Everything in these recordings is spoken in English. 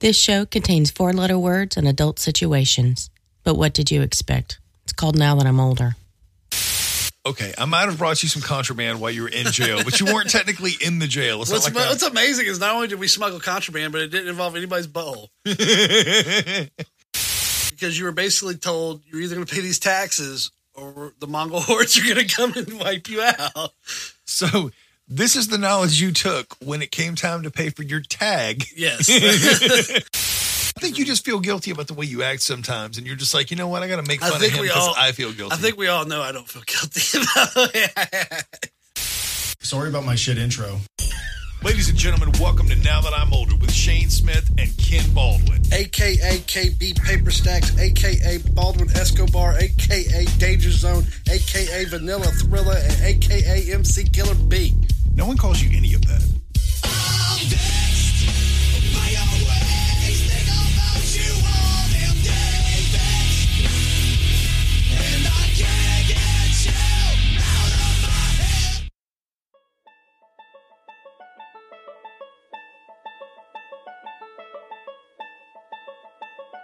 This show contains four letter words and adult situations. But what did you expect? It's called Now That I'm Older. Okay, I might have brought you some contraband while you were in jail, but you weren't technically in the jail. It's What's, not like what's amazing is not only did we smuggle contraband, but it didn't involve anybody's butthole. because you were basically told you're either going to pay these taxes or the Mongol hordes are going to come and wipe you out. so this is the knowledge you took when it came time to pay for your tag. Yes. I think you just feel guilty about the way you act sometimes, and you're just like, you know what? I got to make I fun of him we because all- I feel guilty. I think we all know I don't feel guilty about it. Sorry about my shit intro. Ladies and gentlemen, welcome to Now That I'm Older with Shane Smith and Ken Baldwin. AKA KB Paper Stacks, AKA Baldwin Escobar, AKA Danger Zone, AKA Vanilla Thriller, and AKA MC Killer B. No one calls you any of that.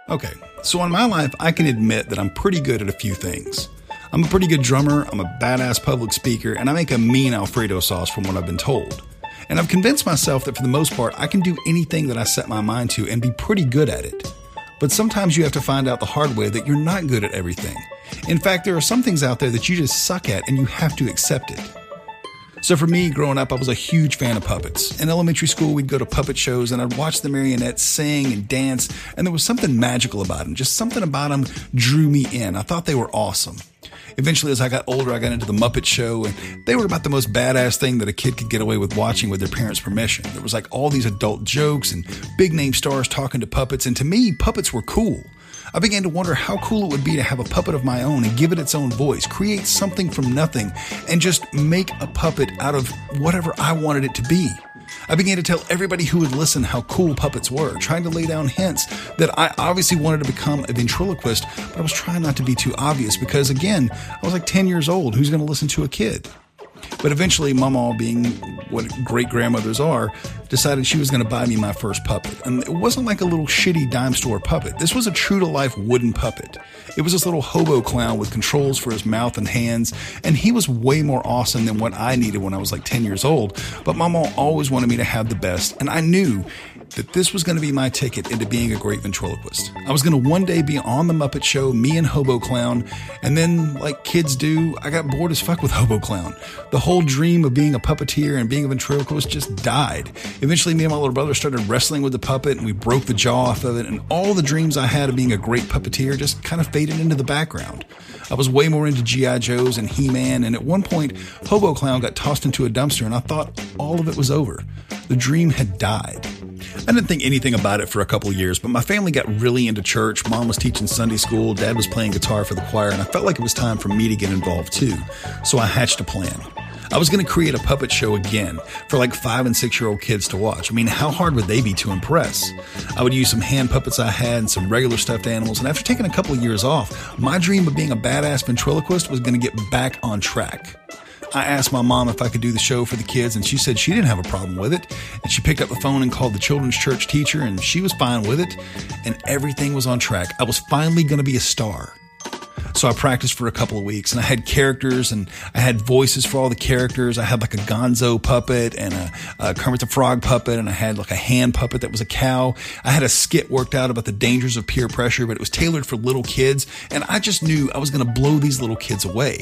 Okay, so in my life, I can admit that I'm pretty good at a few things. I'm a pretty good drummer, I'm a badass public speaker, and I make a mean Alfredo sauce from what I've been told. And I've convinced myself that for the most part, I can do anything that I set my mind to and be pretty good at it. But sometimes you have to find out the hard way that you're not good at everything. In fact, there are some things out there that you just suck at and you have to accept it. So for me, growing up, I was a huge fan of puppets. In elementary school, we'd go to puppet shows and I'd watch the marionettes sing and dance, and there was something magical about them. Just something about them drew me in. I thought they were awesome. Eventually, as I got older, I got into the Muppet Show, and they were about the most badass thing that a kid could get away with watching with their parents' permission. There was like all these adult jokes and big name stars talking to puppets, and to me, puppets were cool. I began to wonder how cool it would be to have a puppet of my own and give it its own voice, create something from nothing, and just make a puppet out of whatever I wanted it to be. I began to tell everybody who would listen how cool puppets were, trying to lay down hints that I obviously wanted to become a ventriloquist, but I was trying not to be too obvious because, again, I was like 10 years old. Who's going to listen to a kid? But eventually, Mama, being what great grandmothers are, decided she was going to buy me my first puppet. And it wasn't like a little shitty dime store puppet. This was a true to life wooden puppet. It was this little hobo clown with controls for his mouth and hands, and he was way more awesome than what I needed when I was like 10 years old. But Mama always wanted me to have the best, and I knew that this was going to be my ticket into being a great ventriloquist. I was going to one day be on the Muppet Show, me and Hobo Clown, and then, like kids do, I got bored as fuck with Hobo Clown. The whole dream of being a puppeteer and being a ventriloquist just died. Eventually, me and my little brother started wrestling with the puppet, and we broke the jaw off of it, and all the dreams I had of being a great puppeteer just kind of faded into the background. I was way more into G.I. Joes and He Man, and at one point, Hobo Clown got tossed into a dumpster, and I thought all of it was over. The dream had died. I didn't think anything about it for a couple years, but my family got really into church. Mom was teaching Sunday school, dad was playing guitar for the choir, and I felt like it was time for me to get involved too. So I hatched a plan. I was going to create a puppet show again for like five and six year old kids to watch. I mean, how hard would they be to impress? I would use some hand puppets I had and some regular stuffed animals, and after taking a couple of years off, my dream of being a badass ventriloquist was going to get back on track. I asked my mom if I could do the show for the kids, and she said she didn't have a problem with it. And she picked up the phone and called the children's church teacher, and she was fine with it. And everything was on track. I was finally going to be a star. So I practiced for a couple of weeks and I had characters and I had voices for all the characters. I had like a gonzo puppet and a, a Kermit the Frog puppet and I had like a hand puppet that was a cow. I had a skit worked out about the dangers of peer pressure, but it was tailored for little kids. And I just knew I was going to blow these little kids away.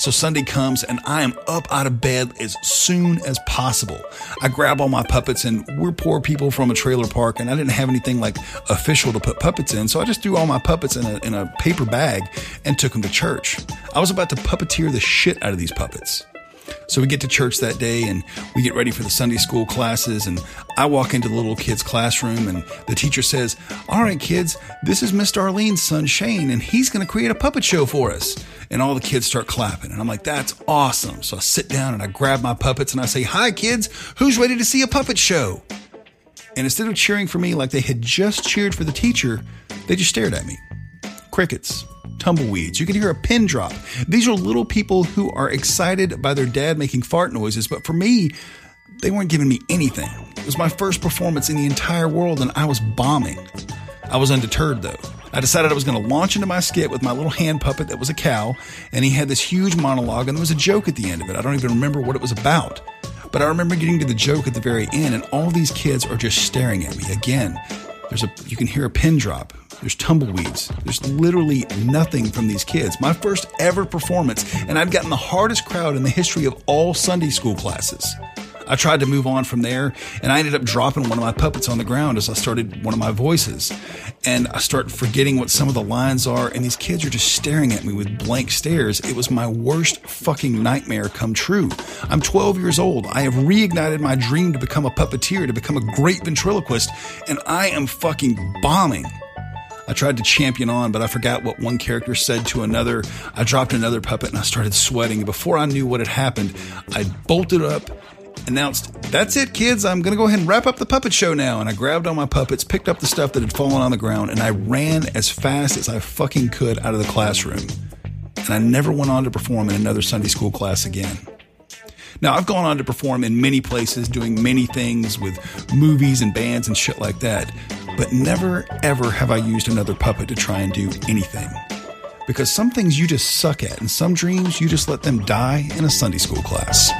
So Sunday comes and I am up out of bed as soon as possible. I grab all my puppets and we're poor people from a trailer park and I didn't have anything like official to put puppets in. So I just threw all my puppets in a, in a paper bag and took them to church. I was about to puppeteer the shit out of these puppets. So we get to church that day and we get ready for the Sunday school classes. And I walk into the little kid's classroom and the teacher says, All right, kids, this is Miss Darlene's son, Shane, and he's going to create a puppet show for us. And all the kids start clapping. And I'm like, That's awesome. So I sit down and I grab my puppets and I say, Hi, kids, who's ready to see a puppet show? And instead of cheering for me like they had just cheered for the teacher, they just stared at me. Crickets tumbleweeds. You can hear a pin drop. These are little people who are excited by their dad making fart noises, but for me, They weren't giving me anything. It was my first performance in the entire world, and I was bombing. I was undeterred, though. I decided I was going to launch into my skit with my little hand puppet that was a cow, and he had this huge monologue, and there was a joke at the end of it. I don't even remember what it was about. But I remember getting to the joke at the very end, and all these kids are just staring at me. Again, there's a you can hear a pin drop. There's tumbleweeds. There's literally nothing from these kids. My first ever performance, and I've gotten the hardest crowd in the history of all Sunday school classes. I tried to move on from there, and I ended up dropping one of my puppets on the ground as I started one of my voices. And I start forgetting what some of the lines are, and these kids are just staring at me with blank stares. It was my worst fucking nightmare come true. I'm 12 years old. I have reignited my dream to become a puppeteer, to become a great ventriloquist, and I am fucking bombing. I tried to champion on, but I forgot what one character said to another. I dropped another puppet and I started sweating. Before I knew what had happened, I bolted up announced, That's it, kids. I'm going to go ahead and wrap up the puppet show now. And I grabbed all my puppets, picked up the stuff that had fallen on the ground, and I ran as fast as I fucking could out of the classroom. And I never went on to perform in another Sunday school class again. Now, I've gone on to perform in many places, doing many things with movies and bands and shit like that, but never, ever have I used another puppet to try and do anything. Because some things you just suck at, and some dreams you just let them die in a Sunday school class.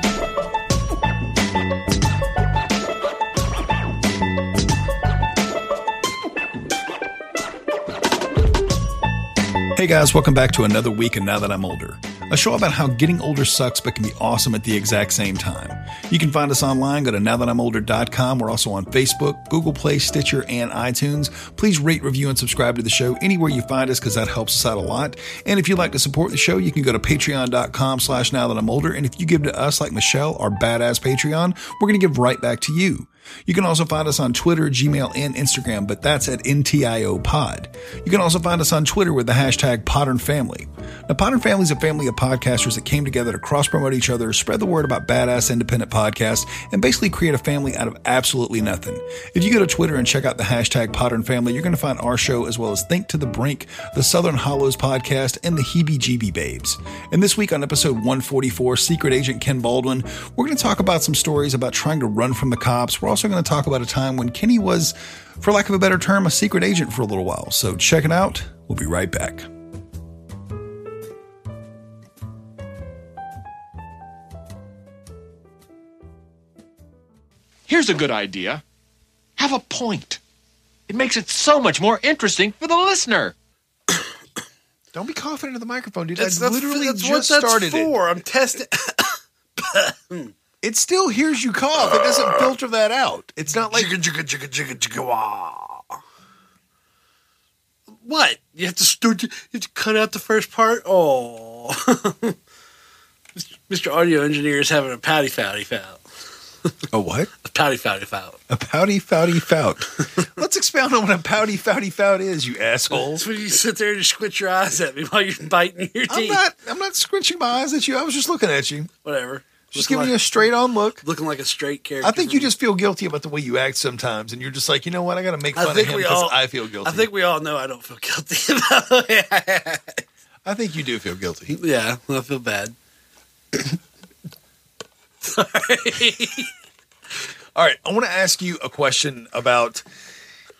Hey guys, welcome back to another week and Now That I'm Older, a show about how getting older sucks but can be awesome at the exact same time. You can find us online, go to nowthatimolder.com. We're also on Facebook, Google Play, Stitcher, and iTunes. Please rate, review, and subscribe to the show anywhere you find us because that helps us out a lot. And if you'd like to support the show, you can go to patreon.com slash now that I'm older. And if you give to us like Michelle, our badass Patreon, we're going to give right back to you. You can also find us on Twitter, Gmail, and Instagram, but that's at NTIO Pod. You can also find us on Twitter with the hashtag Podern Family. Now, Podern Family is a family of podcasters that came together to cross promote each other, spread the word about badass independent podcasts, and basically create a family out of absolutely nothing. If you go to Twitter and check out the hashtag Podern Family, you're going to find our show as well as Think to the Brink, the Southern Hollows podcast, and the Heebie Jeebie Babes. And this week on episode 144, Secret Agent Ken Baldwin, we're going to talk about some stories about trying to run from the cops. We're also going to talk about a time when Kenny was, for lack of a better term, a secret agent for a little while. So check it out. We'll be right back. Here's a good idea. Have a point. It makes it so much more interesting for the listener. Don't be coughing into the microphone, dude. That's, I that's, literally that's just what that's started it. for. I'm testing. Hmm. It still hears you cough. It doesn't filter that out. It's not like. What? You have to. You have to cut out the first part. Oh, Mr. Audio Engineer is having a patty fatty fout. a what? A patty fatty fout. A pouty fouty fout. Let's expound on what a pouty fouty fout is, you asshole. That's when you sit there and squint your eyes at me while you're biting your teeth. I'm not. I'm not squinching my eyes at you. I was just looking at you, Whatever. Just Looking giving you a straight on look. looking like a straight character. I think you from- just feel guilty about the way you act sometimes, and you're just like, you know what? I got to make fun of him because I feel guilty. I think we all know I don't feel guilty about the way I act. I think you do feel guilty. Yeah, I feel bad. Sorry. All right, I want to ask you a question about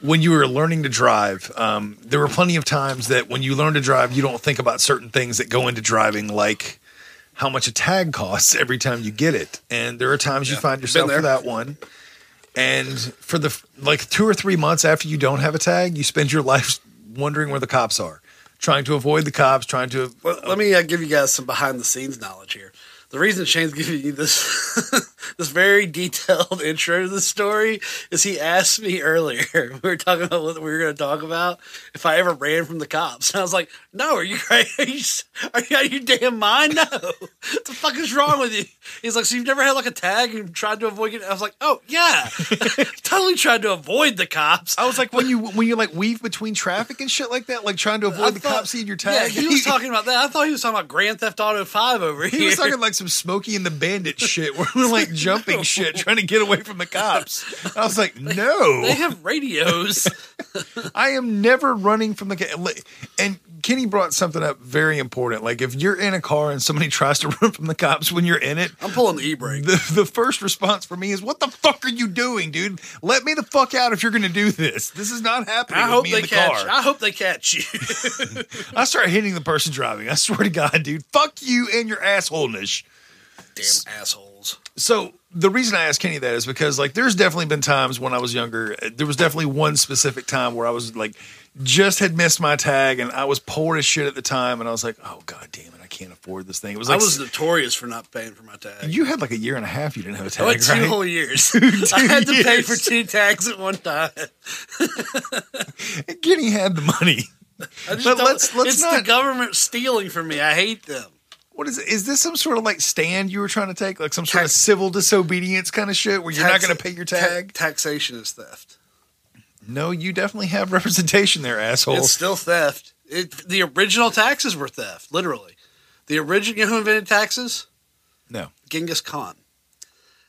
when you were learning to drive. Um, there were plenty of times that when you learn to drive, you don't think about certain things that go into driving, like how much a tag costs every time you get it. And there are times you find yourself for that one. And for the like two or three months after you don't have a tag, you spend your life wondering where the cops are, trying to avoid the cops, trying to. Well, let me uh, give you guys some behind the scenes knowledge here. The reason Shane's giving you this this very detailed intro to the story is he asked me earlier. We were talking about what we were going to talk about if I ever ran from the cops, and I was like, "No, are you crazy? Are you, are you out of your damn mind? No, what the fuck is wrong with you?" He's like, "So you've never had like a tag and tried to avoid it?" I was like, "Oh yeah, totally tried to avoid the cops." I was like, when you when you like weave between traffic and shit like that, like trying to avoid I the thought- cops seeing your tag. Yeah, he was talking about that. I thought he was talking about Grand Theft Auto Five over He here. was talking like some Smokey and the Bandit shit, where we're like jumping shit, trying to get away from the cops. I was like, no. they have radios. I am never running from the. ca- And Kenny brought something up very important. Like if you're in a car and somebody tries to run from the cops when you're in it, I'm pulling the e brake. the, the first response for me is, "What the fuck are you doing, dude? Let me the fuck out if you're going to do this. This is not happening." I hope they in the catch. car. I hope they catch you. I start hitting the person driving. I swear to God, dude. Fuck you and your assholeness. Damn assholes. So the reason I asked Kenny that is because like there's definitely been times when I was younger. There was definitely one specific time where I was like just had missed my tag and I was poor as shit at the time and I was like, oh god damn it, I can't afford this thing. It was like I was notorious for not paying for my tag. you had like a year and a half you didn't have a tag, went two right? whole years. I had to pay for two tags at one time. And Kenny had the money. But let's- let's it's not- the government stealing from me. I hate them. What is it? Is this some sort of like stand you were trying to take? Like some sort of civil disobedience kind of shit where you're not going to pay your ta- tag? taxation is theft. No, you definitely have representation there, asshole. It's still theft. It, the original taxes were theft, literally. The original, you know who invented taxes? no. Genghis Khan.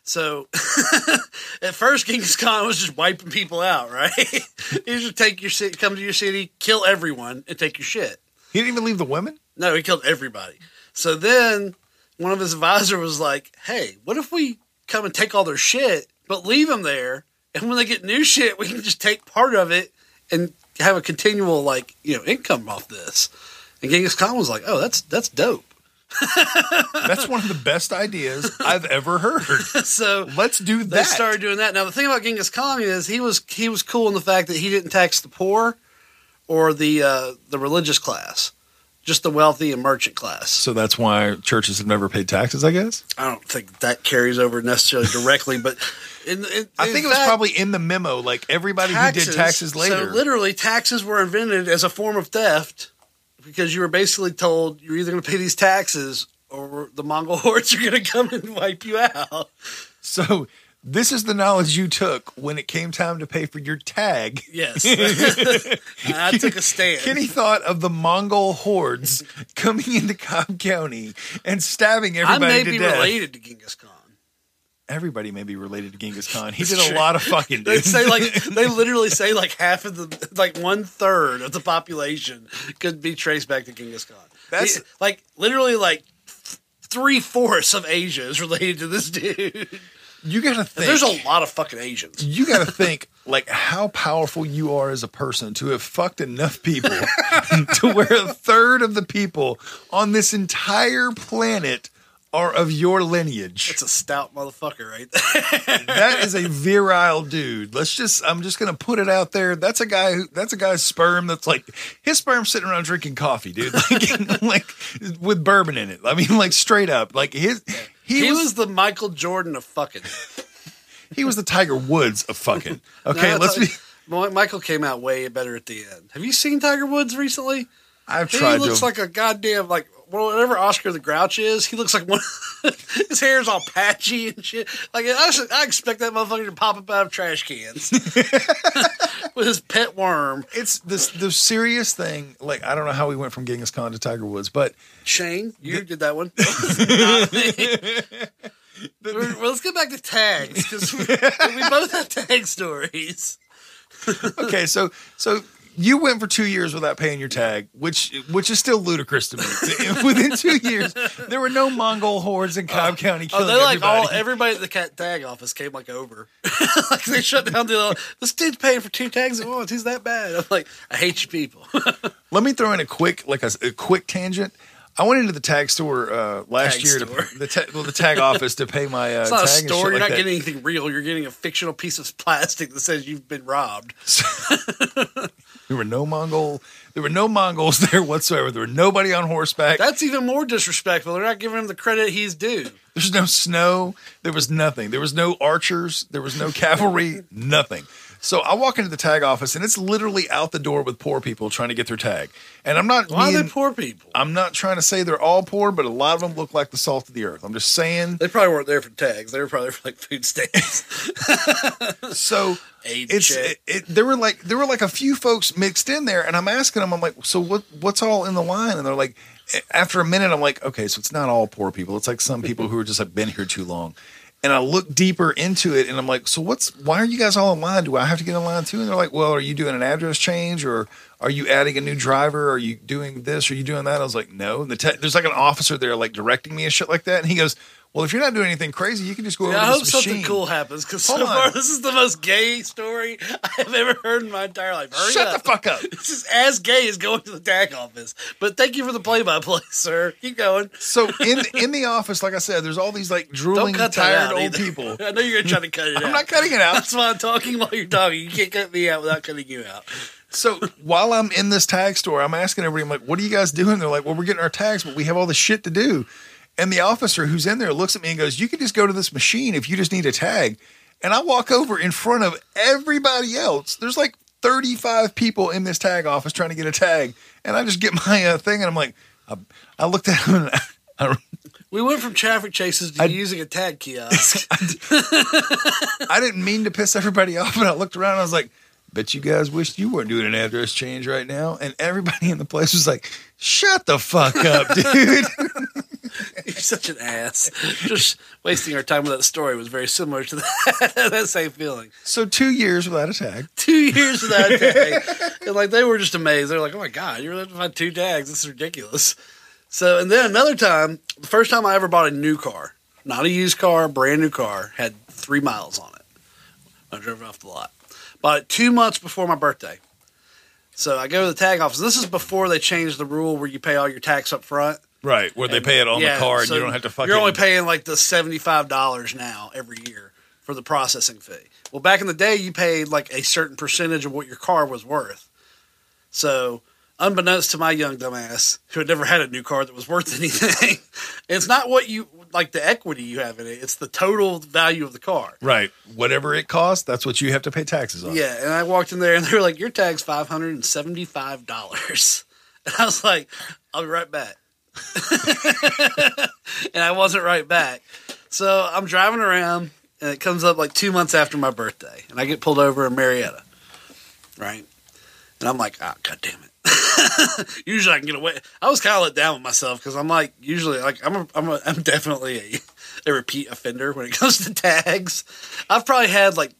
So at first, Genghis Khan was just wiping people out, right? he just take your city, come to your city, kill everyone, and take your shit. He didn't even leave the women? No, he killed everybody. So then one of his advisors was like, "Hey, what if we come and take all their shit, but leave them there, and when they get new shit, we can just take part of it and have a continual like you know income off this." And Genghis Khan was like, "Oh, that's that's dope." That's one of the best ideas I've ever heard. so Let's do that. they started doing that. Now the thing about Genghis Khan is he was he was cool in the fact that he didn't tax the poor or the uh, the religious class, just the wealthy and merchant class. so that's why churches have never paid taxes, I guess. I don't think that carries over necessarily directly, but in, in, I in think it was fact, probably in the memo, like everybody who did taxes later. So literally, taxes were invented as a form of theft because you were basically told you're either going to pay these taxes or the Mongol hordes are going to come and wipe you out. So this is the knowledge you took when it came time to pay for your tag. Yes, I took a stand. Kenny thought of the Mongol hordes coming into Cobb County and stabbing everybody. I may be death. related to Genghis Khan. Everybody may be related to Genghis Khan. He did a lot of fucking. They say like they literally say like half of the like one third of the population could be traced back to Genghis Khan. That's- He- like literally like three fourths of Asia is related to this dude. you gotta think. There's a lot of fucking Asians. you got to think like how powerful you are as a person to have fucked enough people to where a third of the people on this entire planet are of your lineage. It's a stout motherfucker right that is a virile dude. Let's just I'm just gonna put it out there. That's a guy who that's a guy's sperm that's like his sperm sitting around drinking coffee, dude. Like, like with bourbon in it. I mean, like straight up. Like his he, He was, was the Michael Jordan of fucking. he was the Tiger Woods of fucking. Okay, No, let's be Michael came out way better at the end. Have you seen Tiger Woods recently? I've He tried looks to like a goddamn like whatever Oscar the Grouch is. He looks like one. his hair's all patchy and shit. Like I, I expect that motherfucker to pop up out of trash cans with his pet worm. it's this the serious thing. Like I don't know how we went from Genghis Khan to Tiger Woods, but Shane, you did that one. well, let's get back to tags because we, we both have tag stories. okay, so so you went for two years without paying your tag, which which is still ludicrous to me. Within two years, there were no Mongol hordes in Cobb County Oh, killing they like everybody. all everybody at the cat tag office came like over. like they shut down the this dude's paying for two tags at once. He's that bad. I'm like, I hate you people. Let me throw in a quick like a, a quick tangent. I went into the tag store uh, last Tag year store. to the ta- well, the tag office to pay my uh, It's not a store. You're like not that. getting anything real. You're getting a fictional piece of plastic that says you've been robbed. There were no Mongol. There were no Mongols there whatsoever. There were nobody on horseback. That's even more disrespectful. They're not giving him the credit he's due. There's no snow. There was nothing. There was no archers. There was no cavalry. nothing. So I walk into the tag office and it's literally out the door with poor people trying to get their tag. And I'm not Why are they poor people? I'm not trying to say they're all poor, but a lot of them look like the salt of the earth. I'm just saying. They probably weren't there for tags. They were probably there for like food stamps. So Aid it's it, it, there were like there were like a few folks mixed in there, and I'm asking them, I'm like, so what what's all in the line? And they're like, after a minute, I'm like, okay, so it's not all poor people. It's like some people who are just like been here too long. And I look deeper into it and I'm like, so what's, why are you guys all in line? Do I have to get in line too? And they're like, well, are you doing an address change or are you adding a new driver? Are you doing this? Are you doing that? I was like, no. And the te- there's like an officer there like directing me and shit like that. And he goes, well, if you're not doing anything crazy, you can just go Yeah, I over hope to this something cool happens because so on. far this is the most gay story I have ever heard in my entire life. Hurry Shut up. the fuck up. This is as gay as going to the tag office. But thank you for the play-by-play, sir. Keep going. So in in the office, like I said, there's all these like drooling, tired old either. people. I know you're gonna try to cut it out. I'm not cutting it out. That's why I'm talking while you're talking. You can't cut me out without cutting you out. So while I'm in this tag store, I'm asking everybody, I'm like, what are you guys doing? They're like, well, we're getting our tags, but we have all this shit to do. And the officer who's in there looks at me and goes, you can just go to this machine if you just need a tag. And I walk over in front of everybody else. There's like 35 people in this tag office trying to get a tag. And I just get my uh, thing and I'm like, I, I looked at him and I, I, We went from traffic chases to using a tag kiosk. I didn't mean to piss everybody off, but I looked around and I was like, bet you guys wished you weren't doing an address change right now. And everybody in the place was like, shut the fuck up, dude. You're such an ass. Just wasting our time with that story was very similar to that, that same feeling. so two years without a tag. Two years without a tag. and like they were just amazed. They're like, oh my God, you're to find two tags. This is ridiculous. So, and then another time, the first time I ever bought a new car, not a used car, brand new car, had three miles on it. I drove it off the lot. Bought it two months before my birthday. So I go to the tag office. This is before they changed the rule where you pay all your tax up front. Right, where they pay it on Yeah, the card so you don't have to fucking. You're only paying like the seventy five dollars now every year for the processing fee. Well, back in the day, you paid like a certain percentage of what your car was worth. So, unbeknownst to my young dumbass who had never had a new car that was worth anything, it's not what you like the equity you have in it; it's the total value of the car. Right, whatever it costs, that's what you have to pay taxes on. Yeah, and I walked in there and they were like, "Your tag's five hundred and seventy five dollars," and I was like, "I'll be right back." and I wasn't right back. So I'm driving around, and it comes up like two months after my birthday, and I get pulled over in Marietta, right? And I'm like, "Ah, god damn it!" usually I can get away. I was kind of let down with myself because I'm like, usually like I'm a, I'm a, I'm definitely a, a repeat offender when it comes to tags. I've probably had like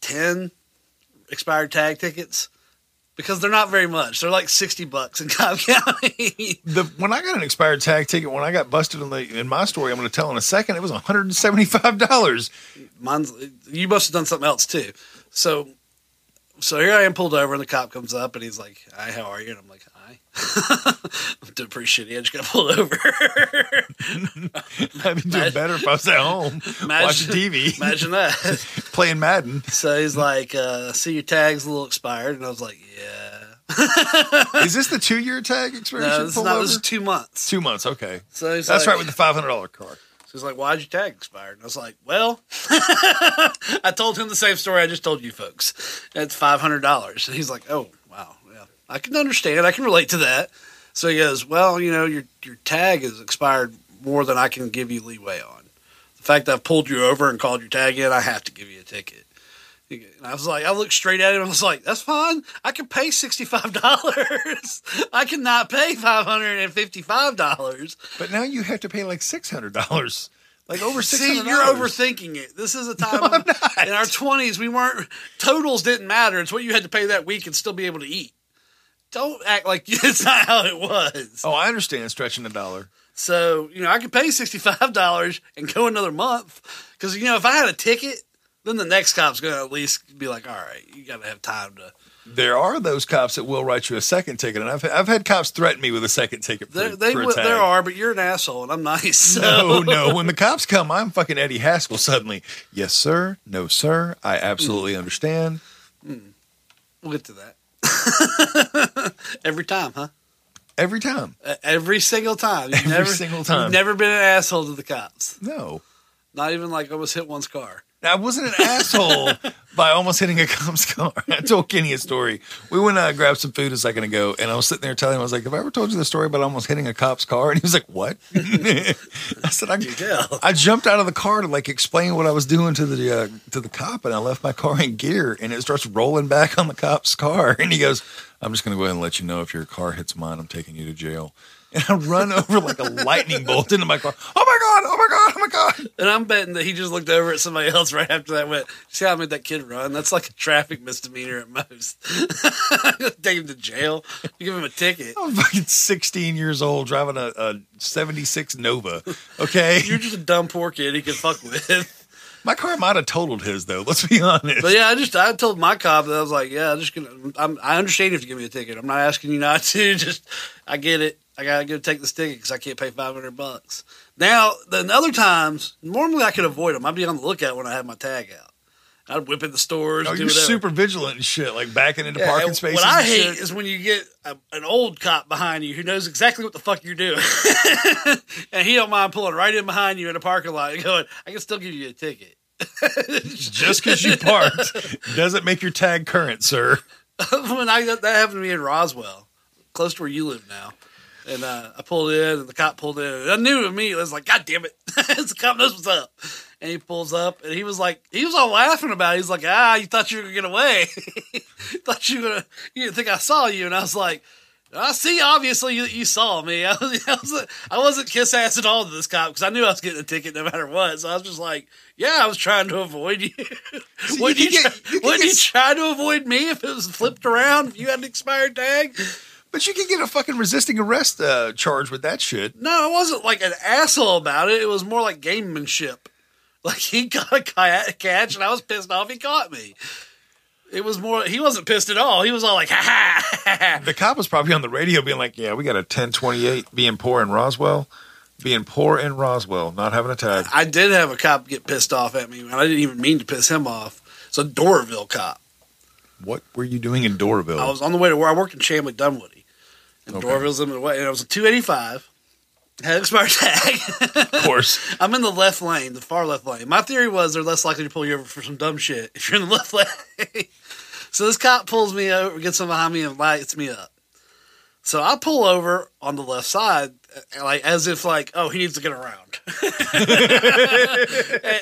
ten expired tag tickets because they're not very much. They're like sixty bucks in Cobb County. The when I got an expired tag ticket, when I got busted in the in my story, I'm going to tell in a second. It was 175 dollars. Mine's you must have done something else too. So so here I am pulled over and the cop comes up and he's like, Hi, how are you? And I'm like. I'm doing pretty shitty. I just got pulled over. I'd be doing better if I was at home watching TV, Imagine that. playing Madden. So he's like, uh, see your tag's a little expired. And I was like, Yeah. Is this the two year tag expiration? No, this is not over? this is two months. two months. Okay, So he's that's like, right with the five hundred dollar car. So he's like, "Why'd your tag expire?" And I was like, "Well, I told him the same story I just told you folks. Hundred dollars." And he's like, "Oh, I can understand. I can relate to that." So he goes, "Well, you know, your your tag is expired more than I can give you leeway on. The fact that I've pulled you over and called your tag in, I have to give you a ticket." And I was like, I looked straight at him. I was like, "That's fine. I can pay sixty five dollars. I cannot pay five hundred and fifty five dollars." But now you have to pay like six hundred dollars, like over six See, you're overthinking it. This is a time in our twenties we weren't totals didn't matter. It's what you had to pay that week and still be able to eat. Don't act like it's not how it was. Oh, I understand stretching a dollar. So you know, I could pay sixty five dollars and go another month because you know if I had a ticket, then the next cop's gonna at least be like, all right, you got to have time to. There are those cops that will write you a second ticket, and I've I've had cops threaten me with a second ticket. For, There, they for there are, but you're an asshole and I'm nice. So. No, no. When the cops come, I'm fucking Eddie Haskell suddenly. Yes, sir. No, sir. I absolutely mm. understand. Mm. we'll get to that. Every time, huh? Every time. Every single time. You've Every never, single time. You've never been an asshole to the cops. No. Not even like I almost hit one's car. I wasn't an asshole by almost hitting a cop's car. I told Kenny a story. We went out uh, grabbed some food a second ago, and I was sitting there telling him, I was like, Have I ever told you the story about almost hitting a cop's car? And he was like, What? I said, I. I jumped out of the car to like explain what I was doing to the uh, to the cop, and I left my car in gear, and it starts rolling back on the cop's car. And he goes, I'm just going to go ahead and let you know if your car hits mine, I'm taking you to jail. And I run over like a lightning bolt into my car. Oh my God, oh my God, oh my god! And I'm betting that he just looked over at somebody else right after that. Went, see how I made that kid run? That's like a traffic misdemeanor at most. Take him to jail. Give him a ticket. I'm fucking 16 years old driving a, a 76 Nova. Okay, You're just a dumb poor kid he can fuck with. my car might have totaled his though. Let's be honest. But yeah, I just I told my cop that I was like, yeah, I'm just gonna. I'm, I understand if you give me a ticket. I'm not asking you not to. Just I get it. I gotta go take this ticket because I can't pay 500 bucks. Now, then other times, normally I could avoid them. I'd be on the lookout when I have my tag out. I'd whip in the stores. Oh, do you're whatever. super vigilant and shit, like backing into Yeah, parking spaces. What I hate shit. is when you get a, an old cop behind you who knows exactly what the fuck you're doing, and he don't mind pulling right in behind you in a parking lot and going, "I can still give you a ticket." just because you parked doesn't make your tag current, sir. when I that happened to me in Roswell, close to where you live now. And uh, I pulled in, and the cop pulled in. And I knew me I was like, "God damn it!" the cop knows what's up. And he pulls up, and he was like, he was all laughing about it. He's like, "Ah, you thought you were gonna get away? thought you were gonna? You didn't think I saw you?" And I was like, "I see. Obviously, you, you saw me. I, was, I, was, I wasn't kiss ass at all to this cop because I knew I was getting a ticket no matter what. So I was just like, yeah, I was trying to avoid you. wouldn't you you, try, you wouldn't you try to avoid me if it was flipped around? If you had an expired tag? But you can get a fucking resisting arrest uh, charge with that shit. No, I wasn't like an asshole about it. It was more like gamemanship. Like he got a catch, and I was pissed off. He caught me. It was more. He wasn't pissed at all. He was all like, "Ha ha!" ha, ha." The cop was probably on the radio being like, "Yeah, we got a 1028 being poor in Roswell, being poor in Roswell, not having a tag." I did have a cop get pissed off at me, and I didn't even mean to piss him off. It's a Doraville cop. What were you doing in Doraville? I was on the way to where I worked in Chamblee Dunwoody, and Okay. Doraville's in the way, and it was a two eighty five. Had expired tag. of course. I'm in the left lane, the far left lane. My theory was they're less likely to pull you over for some dumb shit if you're in the left lane. so this cop pulls me over, gets in behind me, and lights me up. So I pull over on the left side, uh, like as if like, oh, he needs to get around. and,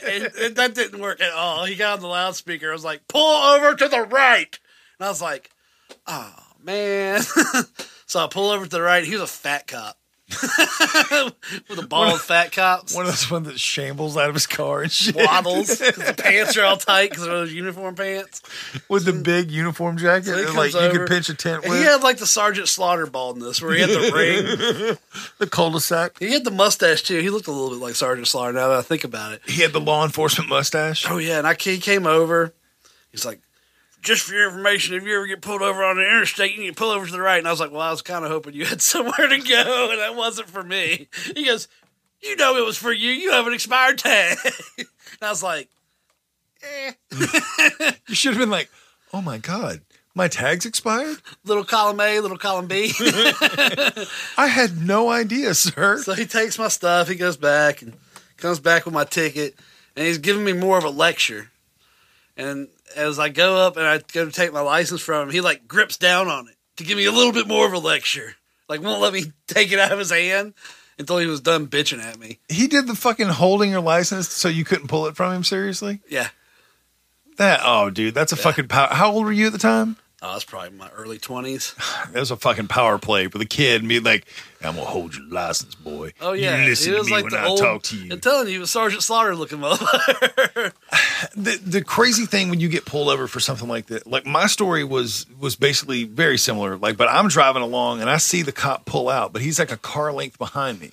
and- and that didn't work at all. He got on the loudspeaker. I was like, pull over to the right, and I was like, oh man. So I pull over to the right. He was a fat cop. With a bald fat cops One of those ones that shambles out of his car and shit. waddles. the pants are all tight because they're those uniform pants. with the big uniform jacket, So that, like comes you over, could pinch a tent And with. he had like the Sergeant Slaughter baldness where he had the ring. the cul-de-sac. He had the mustache too. He looked a little bit like Sergeant Slaughter now that I think about it. He had the law enforcement mustache. Oh yeah, and I he came over. He's like, just for your information, if you ever get pulled over on the interstate, you need to pull over to the right. And I was like, well, I was kind of hoping you had somewhere to go, and that wasn't for me. He goes, you know it was for you. You have an expired tag. and I was like, eh. You should have been like, "Oh my god, my tag's expired." Little column A, little column B. I had no idea, sir. So he takes my stuff, he goes back and comes back with my ticket, and he's giving me more of a lecture. And as I go up and I go to take my license from him, he like grips down on it to give me a little bit more of a lecture. Like won't let me take it out of his hand until he was done bitching at me. He did the fucking holding your license so you couldn't pull it from him. Seriously, Yeah. that oh, dude, that's a fucking power. How old were you at the time? Oh, I was probably in my early twenties. That was a fucking power play with a kid me like, "I'm gonna hold your license, boy. Oh yeah, you listen to was me like when the I old. talk to you." I'm telling you, he was Sergeant Slaughter looking motherfucker. the the crazy thing when you get pulled over for something like that, like my story was was basically very similar. Like, but I'm driving along and I see the cop pull out, but he's like a car length behind me.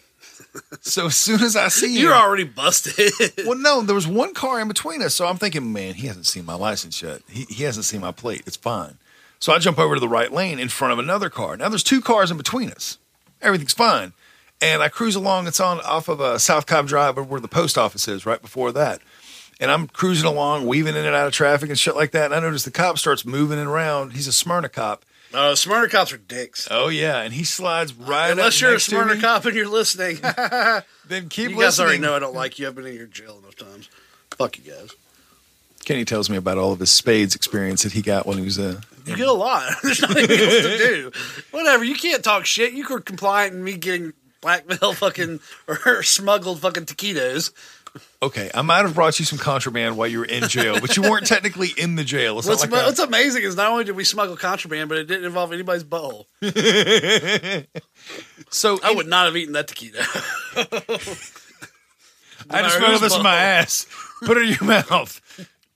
So as soon as I see him, You're already busted. well, no, there was one car in between us. So I'm thinking, man, he hasn't seen my license yet. He, he hasn't seen my plate. It's fine. So I jump over to the right lane in front of another car. Now there's two cars in between us. Everything's fine. And I cruise along. It's on off of a South Cobb Drive where the post office is right before that. And I'm cruising along, weaving in and out of traffic and shit like that. And I notice the cop starts moving it around. He's a Smyrna cop. Oh, Smyrna cops are dicks. Oh yeah, and he slides right Unless you're a Smyrna cop and you're listening. Then keep you guys already know I don't like you. I've been in your jail enough times. Fuck you guys. Kenny tells me about all of his spades experience that he got when he was a You get a lot. There's nothing else to do. Whatever. You can't talk shit. You were compliant in me getting blackmail fucking or smuggled fucking taquitos. Okay, I might have brought you some contraband while you were in jail, but you weren't technically in the jail. It's What's, like what's amazing is not only did we smuggle contraband, but it didn't involve anybody's butthole. So I would not have eaten that taquito. I just matter smell this in my ass. Put it in your mouth.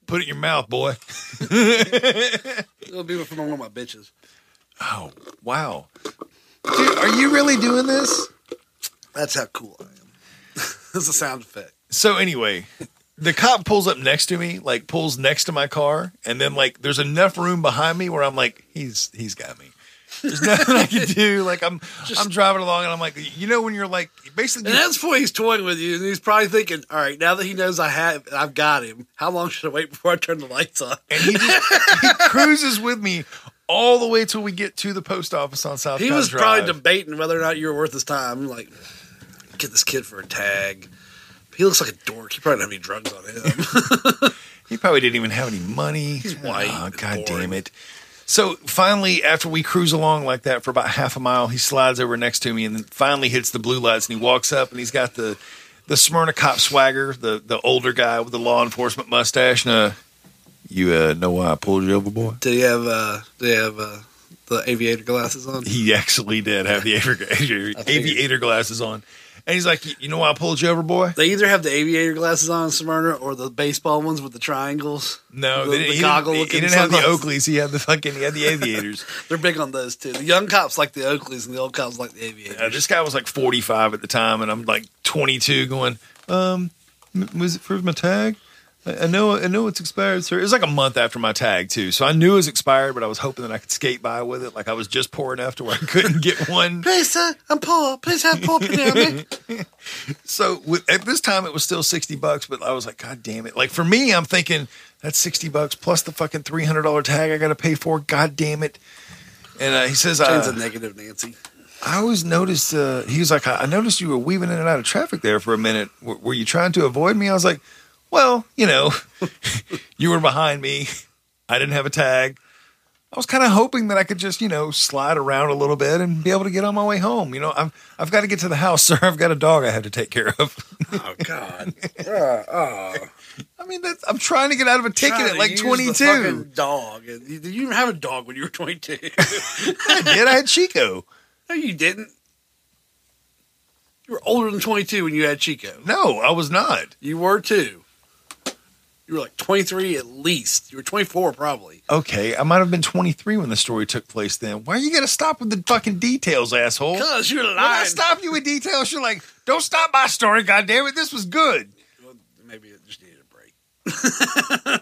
Put it in your mouth, boy. It'll be from one of my bitches. Oh, wow. Dude, are you really doing this? That's how cool I am. That's a sound effect. So anyway, the cop pulls up next to me, like pulls next to my car, and then like there's enough room behind me where I'm like, he's he's got me. There's nothing I can do. Like I'm I'm driving along and I'm like, you know, when you're like basically And that's why he's toying with you, and he's probably thinking, "All right, now that he knows I have, I've got him. How long should I wait before I turn the lights on?" and he just he cruises with me all the way till we get to the post office on South. He was Drive. probably debating whether or not you were worth his time. Like, get this kid for a tag. He looks like a dork. He probably don't have any drugs on him. He probably didn't even have any money. He's white Oh, God boring. damn it. So finally, after we cruise along like that for about half a mile, he slides over next to me and then finally hits the blue lights and he walks up and he's got the the Smyrna cop swagger, the the older guy with the law enforcement mustache. And uh, you uh, know why I pulled you over, boy? Did he have? uh Did he have uh, the aviator glasses on? He actually did have the aviator, aviator glasses on. And he's like, "You know why I pulled you over, boy?" They either have the aviator glasses on, Smyrna, or the baseball ones with the triangles. No, the, they the didn't, he, goggle didn't, he didn't have the. Oakleys. He had the fucking he had the aviators. They're big on those too. The young cops like the Oakleys, and the old cops like the aviators. Uh, this guy was like 45 at the time, and I'm like 22 going, um, was it for my tag? I I know, I know it's expired, sir. It was like a month after my tag too, so I knew it was expired, but I was hoping that I could skate by with it. Like I was just poor enough to where I couldn't get one. Please, sir, I'm poor. Please have poor me. So with, at this time, it was still 60 bucks, but I was like, God damn it! Like for me, I'm thinking that's 60 bucks plus the fucking 300 dollar tag I got to pay for. God damn it! And uh, he says, Shane's uh, a negative Nancy. I always noticed. Uh, he was like, I I noticed you were weaving in and out of traffic there for a minute. W- were you trying to avoid me? I was like, well, you know, you were behind me. I didn't have a tag. I was kind of hoping that I could just, you know, slide around a little bit and be able to get on my way home. You know, I'm, I've got to get to the house, sir. I've got a dog I have to take care of. Oh God. Uh, oh. I mean, that's, I'm trying to get out of a ticket at like 22. Dog. You- Did you even have a dog when you were 22? I did. I had Chico. no, you didn't. You were older than 22 when you had Chico. No, I was not. You were too. You were like 23 at least. You were 24 probably. Okay, I might have been 23 when the story took place then. Why are you going to stop with the fucking details, asshole? Because you're When I stop you with details, you're like, don't stop my story, God damn it! This was good. Well, Maybe it just needed a break.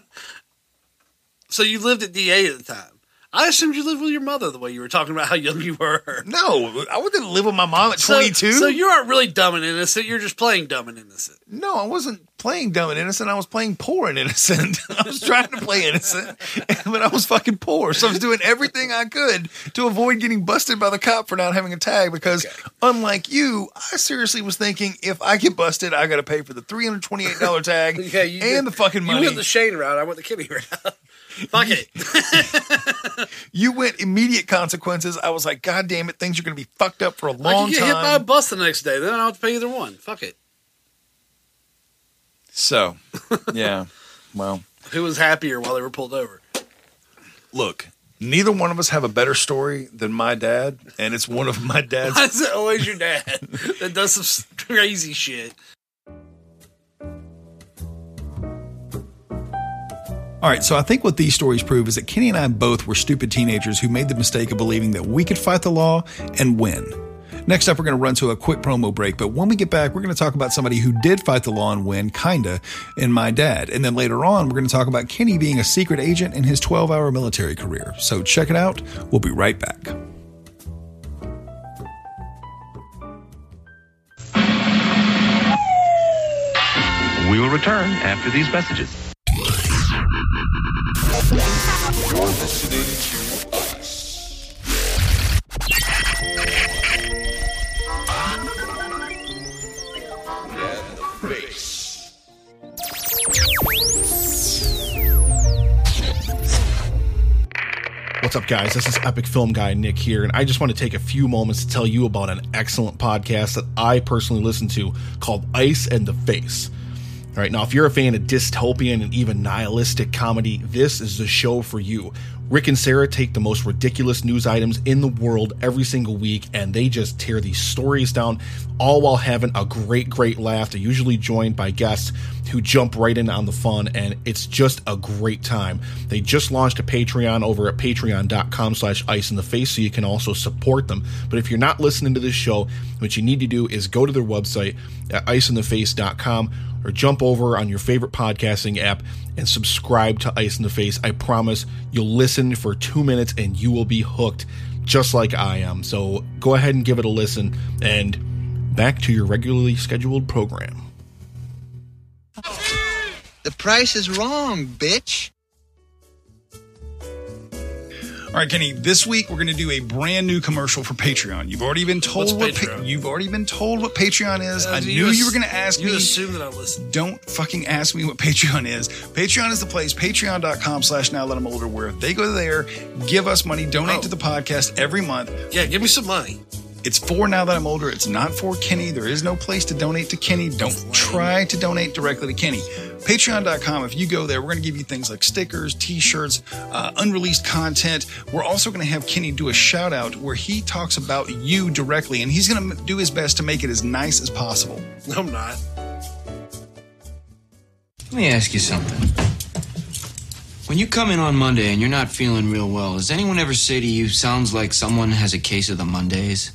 so you lived at DA at the time. I assumed you lived with your mother the way you were talking about how young you were. No, I wouldn't live with my mom at So- 22. So, you aren't really dumb and innocent. You're just playing dumb and innocent. no, I wasn't playing dumb and innocent. I was playing poor and innocent. I was trying to play innocent, but I was fucking poor. So I was doing everything I could to avoid getting busted by the cop for not having a tag. Because unlike you, I seriously was thinking if I get busted, I got to pay for the three hundred twenty-eight dollar tag Yeah, you and did- the fucking money. You money. went the Shane route. I went the Kenny route. Fuck it. you went immediate consequences. I was like, God damn it, things are going to be fucked up for a long could get hit by a bus the next day. Then I don't have to pay either one. Fuck it. So, yeah, well, Who was happier while they were pulled over? look, neither one of us have a better story than my dad, and it's one of my dad's. Why is it always your dad that does some crazy shit? All right, so I think what these stories prove is that Kenny and I both were stupid teenagers who made the mistake of believing that we could fight the law and win. Next up, we're going to run to a quick promo break, but when we get back, we're going to talk about somebody who did fight the law and win, kinda, in my dad. And then later on, we're going to talk about Kenny being a secret agent in his 12 hour military career. So check it out. We'll be right back. We will return after these messages. What's up, guys? This is Epic Film Guy Nick here, and I just want to take a few moments to tell you about an excellent podcast that I personally listen to called Ice in the Face. All right, now, if you're a fan of dystopian and even nihilistic comedy, this is the show for you. Rick and Sarah take the most ridiculous news items in the world every single week and they just tear these stories down, all while having a great, great laugh. They're usually joined by guests who jump right in on the fun and it's just a great time. They just launched a Patreon over at patreon.com slash ice in the face so you can also support them. But if you're not listening to this show, what you need to do is go to their website at iceintheface.com or jump over on your favorite podcasting app and subscribe to Ice in the Face. I promise you'll listen for two minutes and you will be hooked just like I am. So go ahead and give it a listen and back to your regularly scheduled program. The price is wrong, bitch. All right, Kenny. This week we're going to do a brand new commercial for Patreon. You've already been told What's what pa- Patreon? you've already been told what Patreon is. Uh, I do knew ass- you were going to ask you me. assume that I listen. Don't fucking ask me what Patreon is. Patreon is the place, patreon.com slash now that I'm older, where they go there, give us money, donate Oh. to the podcast every month. Yeah, give me some money. It's for now that I'm older. It's not for Kenny. There is no place to donate to Kenny. Don't try to donate directly to Kenny. Patreon.com, if you go there, we're going to give you things like stickers, t shirts, uh, unreleased content. We're also going to have Kenny do a shout out where he talks about you directly, and he's going to do his best to make it as nice as possible. No, I'm not. Let me ask you something. When you come in on Monday and you're not feeling real well, does anyone ever say to you, sounds like someone has a case of the Mondays?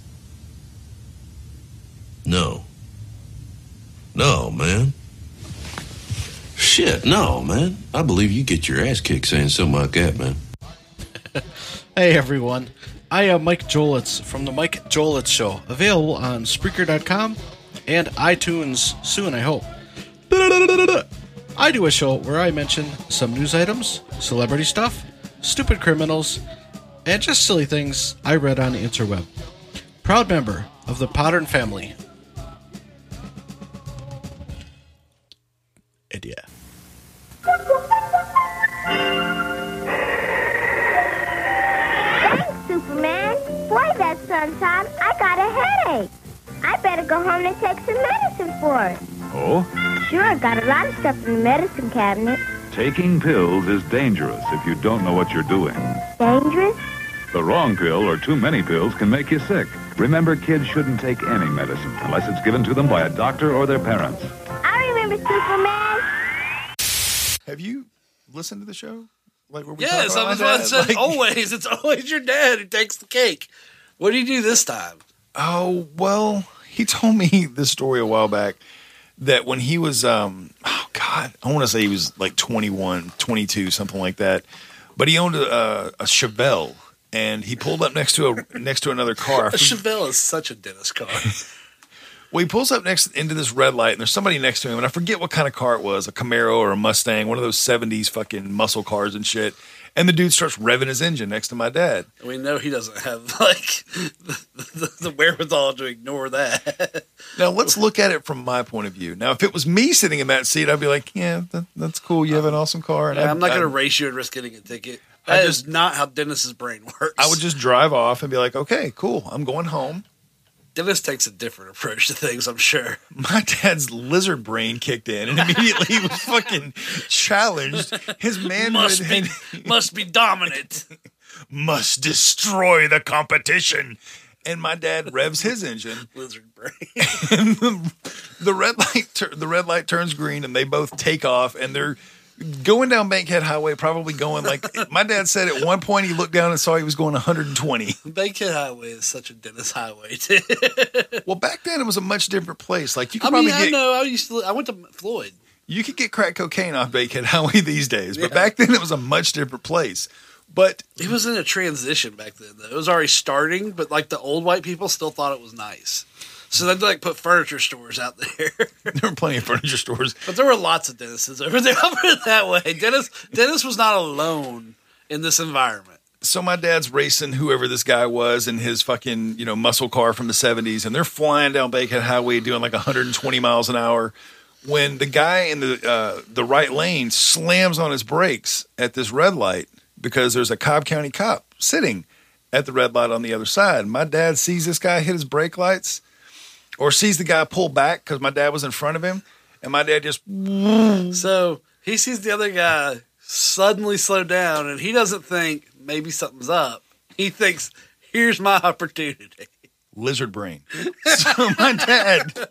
No. No, man. Shit, no, man. I believe you get your ass kicked saying something like that, man. Hey everyone, I am Mike Jolitz from the Mike Jolitz Show, available on Spreaker.com and iTunes soon, I hope. I do a show where I mention some news items, celebrity stuff, stupid criminals, and just silly things I read on the interweb. Proud member of the Podern family. And. Thanks, Superman. Boy, that sun's hot. I got a headache. I better go home and take some medicine for it. Oh? Sure, I got a lot of stuff in the medicine cabinet. Taking pills is dangerous if you don't know what you're doing. Dangerous? The wrong pill or too many pills can make you sick. Remember, kids shouldn't take any medicine unless it's given to them by a doctor or their parents. I remember Superman. Have you listened to the show? Like where we Yes, talk I about was about to say Like- always. It's always your dad who takes the cake. What do you do this time? Oh, well, he told me this story a while back that when he was, um, oh God, I want to say he was like 21, 22, something like that. But he owned a, a, a Chevelle and he pulled up next to a next to another car. A Chevelle is such a dentist car. Well, he pulls up next into this red light, and there's somebody next to him, and I forget what kind of car it was a Camaro or a Mustang, one of those 70s fucking muscle cars and shit. And the dude starts revving his engine next to my dad. we know he doesn't have like the, the, the wherewithal to ignore that. Now, let's look at it from my point of view. Now, if it was me sitting in that seat, I'd be like, yeah, that, that's cool. You have an awesome car. And Yeah, I'd- I'm not going to race you and risk getting a ticket. I just- is not how Dennis's brain works. I would just drive off and be like, okay, cool. I'm going home. Dennis takes a different approach to things, I'm sure. My dad's lizard brain kicked in and immediately he was fucking challenged. His manhood Must be, had- must be dominant. must destroy the competition. And my dad revs his engine. Lizard brain. and the, the red light tur- the red light turns green and they both take off and they're going down Bankhead Highway probably going like my dad said at one point he looked down and saw he was going 120. Bankhead Highway is such a Dennis highway, too. Well, back then it was a much different place. Like you could I mean, probably I know. I used to. I went to Floyd. you could get crack cocaine off Bankhead Highway these days, but Yeah. back then it was a much different place. But It was in a transition back then, though. It was already starting, but like the old white people still thought it was nice. So they'd like put furniture stores out there. there were plenty of furniture stores. but there were lots of Dennis's over there. I'll put it that way. Dennis Dennis was not alone in this environment. so my dad's racing whoever this guy was in his fucking you know muscle car from the 70s and they're flying down bankhead highway doing like 120 miles an hour when the guy in the uh, the right lane slams on his brakes at this red light because there's a cobb county cop sitting at the red light on the other side my dad sees this guy hit his brake lights or sees the guy pull back because my dad was in front of him and my dad just So he sees the other guy suddenly slow down, and he doesn't think maybe something's up. He thinks, here's my opportunity. lizard brain. So my dad,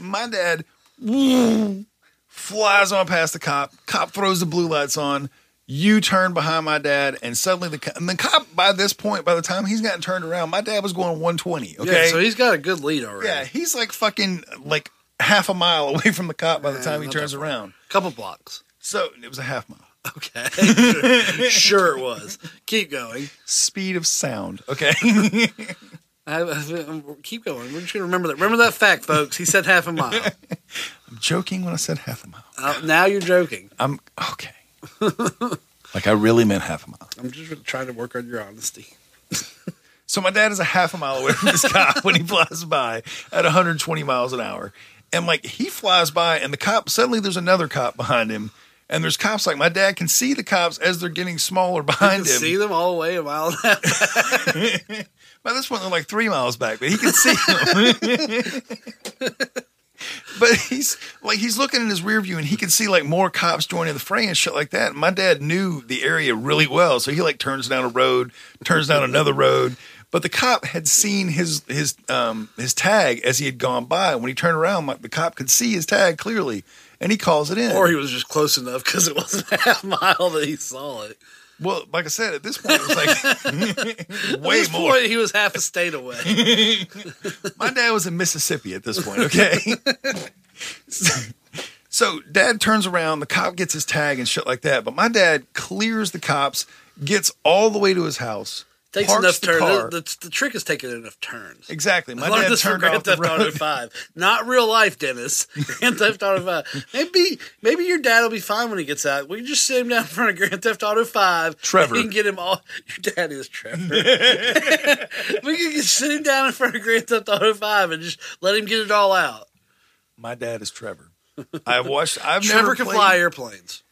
my dad flies on past the cop. Cop throws the blue lights on. You turn behind my dad, and suddenly the co- and the cop. By this point, by the time he's gotten turned around, my dad was going 120. Okay, Yeah, so he's got a good lead already. yeah, he's like fucking like half a mile away from the cop by the time he not turns that far. around. Couple blocks. So it was a half mile. Okay. sure it was. Keep going. Speed of sound. Okay. I, I- keep going. We're just gonna remember that. Remember that fact, folks. He said half a mile. I'm joking when I said half a mile. Uh, now you're joking. I'm okay. like I really meant half a mile. I'm just trying to work on your honesty. So my dad is a half a mile away from this cop when he flies by at 120 miles an hour. And like he flies by and the cop suddenly there's another cop behind him. And there's cops like my dad can see the cops as they're getting smaller behind can him. see them all the way a mile and a half. By this point, they're like three miles back, but he can see them. But he's like he's looking in his rear view and he can see like more cops joining the fray and shit like that. My dad knew the area really well, so he like turns down a road, turns down another road. But the cop had seen his his um his tag as he had gone by. When he turned around, the cop could see his tag clearly, and he calls it in. or he was just close enough because it wasn't a half mile that he saw it. Well, like I said, at this point it was like At way this more. point, he was half a state away. My dad was in Mississippi at this point, okay? so dad turns around, the cop gets his tag and shit like that, but my dad clears the cops, gets all the way to his house, Takes parks enough the turns. car. The, the, the trick is taking enough turns. Exactly. My I learned dad this from turned Grand off the Theft Auto. Five, not real life, Dennis. Grand Theft Auto Five. Maybe, maybe your dad will be fine when he gets out. We can just sit him down in front of Grand Theft Auto Five. Trevor. we can get him all. Your dad is Trevor. we can just sit him down in front of Grand Theft Auto Five and just let him get it all out. My dad is Trevor. I've watched. I've Trevor never can played- fly airplanes.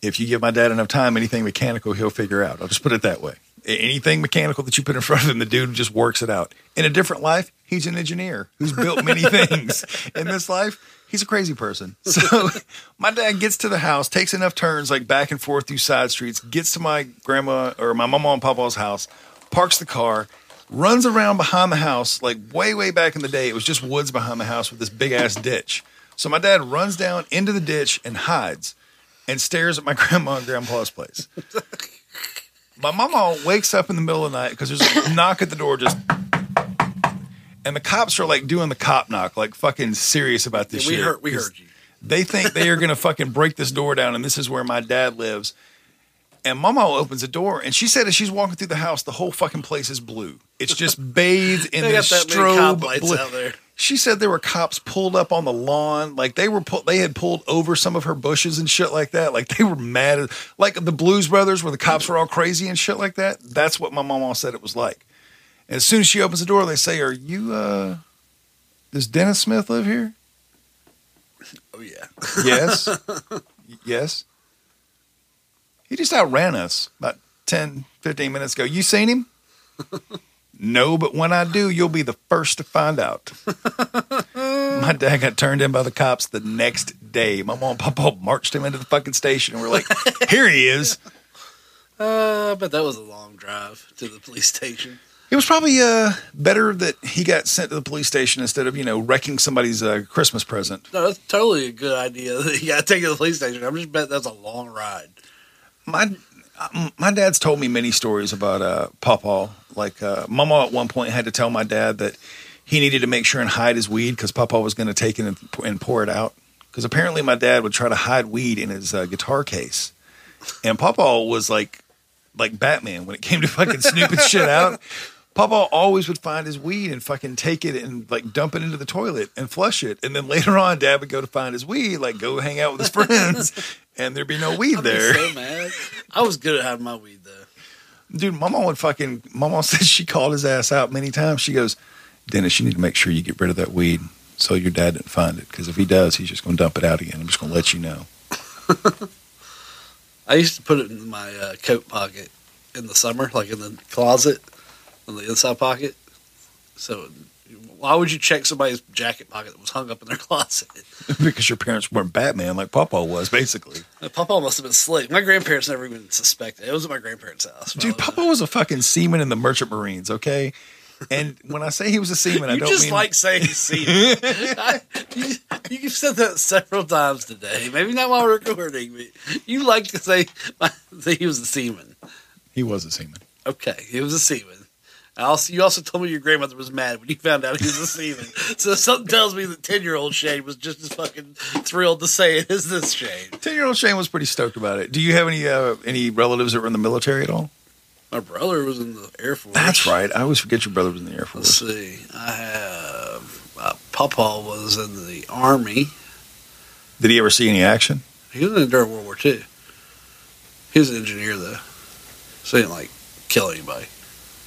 If you give my dad enough time, anything mechanical he'll figure out. I'll just put it that way. Anything mechanical that you put in front of him, the dude just works it out. In a different life, he's an engineer who's built many things. In this life, he's a crazy person. So my dad gets to the house, takes enough turns like back and forth through side streets, gets to my grandma or my mama and papa's house, parks the car, runs around behind the house, like way, way back in the day, it was just woods behind the house with this big ass ditch. So my dad runs down into the ditch and hides and stares at my grandma and grandpa's place. My mama wakes up in the middle of the night because there's a knock at the door, just, and the cops are like doing the cop knock, like fucking serious about this Yeah, we shit. heard- we heard you. They think they are gonna fucking break this door down, and this is where my dad lives. And Mama opens the door, and she said as she's walking through the house, the whole fucking place is blue. It's just bathed in this got that many cop strobe lights blue. She said there were cops pulled up on the lawn, like they were pull, they had pulled over some of her bushes and shit like that. Like they were mad, at, like the Blues Brothers, where the cops were all crazy and shit like that. That's what my mama said it was like. And as soon as she opens the door, they say, "Are you? uh Does Dennis Smith live here?" Oh yeah. Yes. yes. He just outran us about 10, 15 minutes ago. You seen him? no, but when I do, you'll be the first to find out. My dad got turned in by the cops the next day. My mom and papa marched him into the fucking station. and We're like, here he is. Uh, but that was a long drive to the police station. It was probably uh, better that he got sent to the police station instead of, you know, wrecking somebody's uh, Christmas present. No, that's totally a good idea that you got to take it to the police station. I'm just bet that's a long ride. my my dad's told me many stories about uh Papa. Like uh, Mama at one point had to tell my dad that he needed to make sure and hide his weed because Papa was going to take it and, and pour it out. Because apparently my dad would try to hide weed in his uh, guitar case, and Papa was like like Batman when it came to fucking snooping shit out. Papa always would find his weed and fucking take it and like dump it into the toilet and flush it. And then later on, Dad would go to find his weed, like go hang out with his friends, and there'd be no weed I'd there. so mad. I was good at having my weed though. Dude, Mama would fucking. Mama said she called his ass out many times. She goes, Dennis, you need to make sure you get rid of that weed so your dad didn't find it. Because if he does, he's just going to dump it out again. I'm just going to let you know. I used to put it in my uh, coat pocket in the summer, like in the closet, in the inside pocket. So Why would you check somebody's jacket pocket that was hung up in their closet? because your parents weren't Batman like Papa was, basically. Uh, Papa must have been slick. My grandparents never even suspected. It was at my grandparents' house. Dude, Papa was a fucking seaman in the Merchant Marines, okay? And when I say he was a seaman, I don't just mean like saying semen. I- you, you've said that several times today. Maybe not while recording, but you like to say that he was a seaman. he was a seaman. Okay, he was a seaman. Also, you also told me your grandmother was mad when you found out he was a seaman. so something tells me that ten year old Shane was just as fucking thrilled to say it as this Shane. Ten year old Shane was pretty stoked about it. Do you have any uh, any relatives that were in the military at all? My brother was in the Air Force. That's right. I always forget your brother was in the Air Let's Force. see. I have uh, Papa was in the Army. Did he ever see any action? He was in during World War II. He was an engineer though, so he didn't like kill anybody.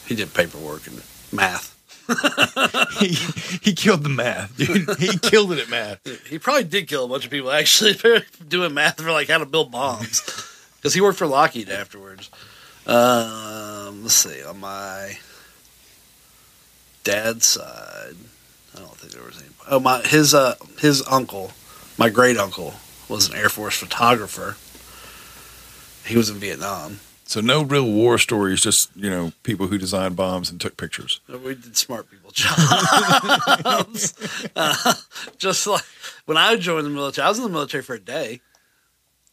He did paperwork and math. he, he killed the math, dude. He killed it at math. He probably did kill a bunch of people actually doing math for like how to build bombs because he worked for Lockheed afterwards. Um, let's see on my dad's side, I don't think there was any. Oh my, his uh his uncle, my great uncle, was an Air Force photographer. He was in Vietnam. So no real war stories, just you know people who designed bombs and took pictures. We did smart people jobs. uh, just like when I joined the military, I was in the military for a day.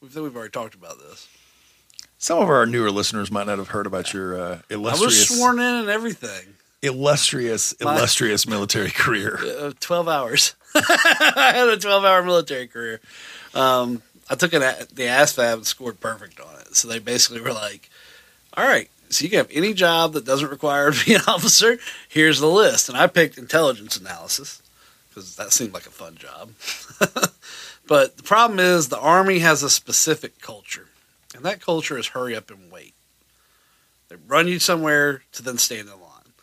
We think we've already talked about this. Some of our newer listeners might not have heard about your uh, I illustrious, was sworn in and everything. illustrious, My- illustrious military career. Uh, Twelve hours. I had a twelve-hour military career. Um, I took an, the ASVAB and scored perfect on it. So they basically were like, "All right, so you can have any job that doesn't require to be an officer. Here's the list." And I picked intelligence analysis because that seemed like a fun job. but the problem is the Army has a specific culture, and that culture is hurry up and wait. They run you somewhere to then stand in line.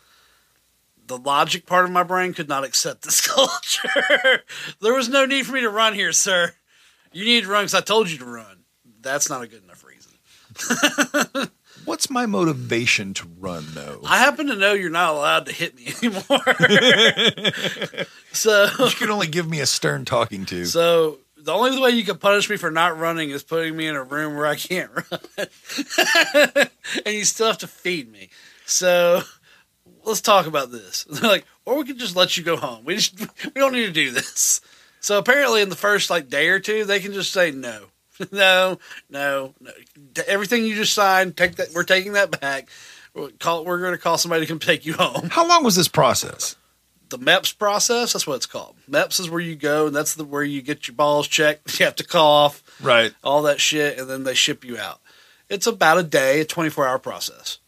The logic part of my brain could not accept this culture. there was no need for me to run here, sir. You need to run because I told you to run. That's not a good enough reason. What's my motivation to run, though? I happen to know you're not allowed to hit me anymore. so you can only give me a stern talking to. So the only way you can punish me for not running is putting me in a room where I can't run, and you still have to feed me. So let's talk about this. They're like, or we could just let you go home. We just we don't need to do this. So apparently, in the first like day or two, they can just say no, no, no, no. Everything you just signed, take that. We're taking that back. We'll call. We're going to call somebody to come take you home. How long was this process? the MEPS process. That's what it's called. MEPS is where you go, and that's the where you get your balls checked. You have to cough, Right. all that shit, and then they ship you out. It's about a day, a twenty four hour process.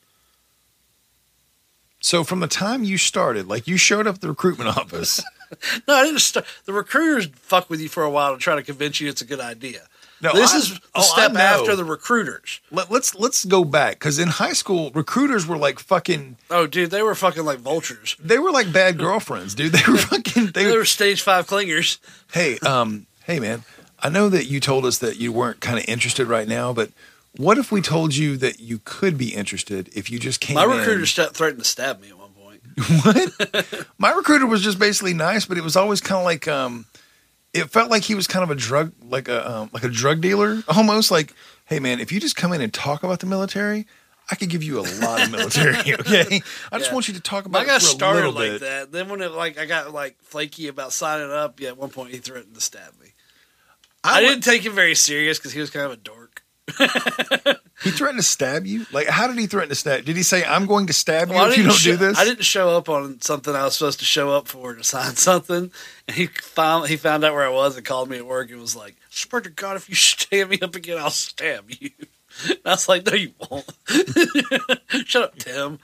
So from the time you started, like you showed up at the recruitment office. No, I didn't start. The recruiters fuck with you for a while to try to convince you it's a good idea. No, this I- is the oh, step after the recruiters. Let, let's let's go back because in high school, recruiters were like fucking. Oh, dude, they were fucking like vultures. They were like bad girlfriends, dude. They were fucking. They, They were stage five clingers. hey, um, hey, man. I know that you told us that you weren't kind of interested right now, but what if we told you that you could be interested if you just came? My in- recruiter st- threatened to stab me at one point. what? My recruiter was just basically nice, but it was always kind of like um, it felt like he was kind of a drug, like a um, like a drug dealer, almost like, hey man, if you just come in and talk about the military, I could give you a lot of military. Okay, I just Yeah. want you to talk about. I got it for a started like bit. that. Then when it like I got like flaky about signing up, yeah, at one point he threatened to stab me. I, didn't take him very serious because he was kind of a dork. He threatened to stab you. Like, how did he threaten to stab? Did he say, "I'm going to stab you Well, if you don't do this"? I didn't show up on something I was supposed to show up for to sign something, and he found he found out where I was and called me at work and was like, "Swear to God, if you stand me up again, I'll stab you." And I was like, "No, you won't." Shut up, Tim.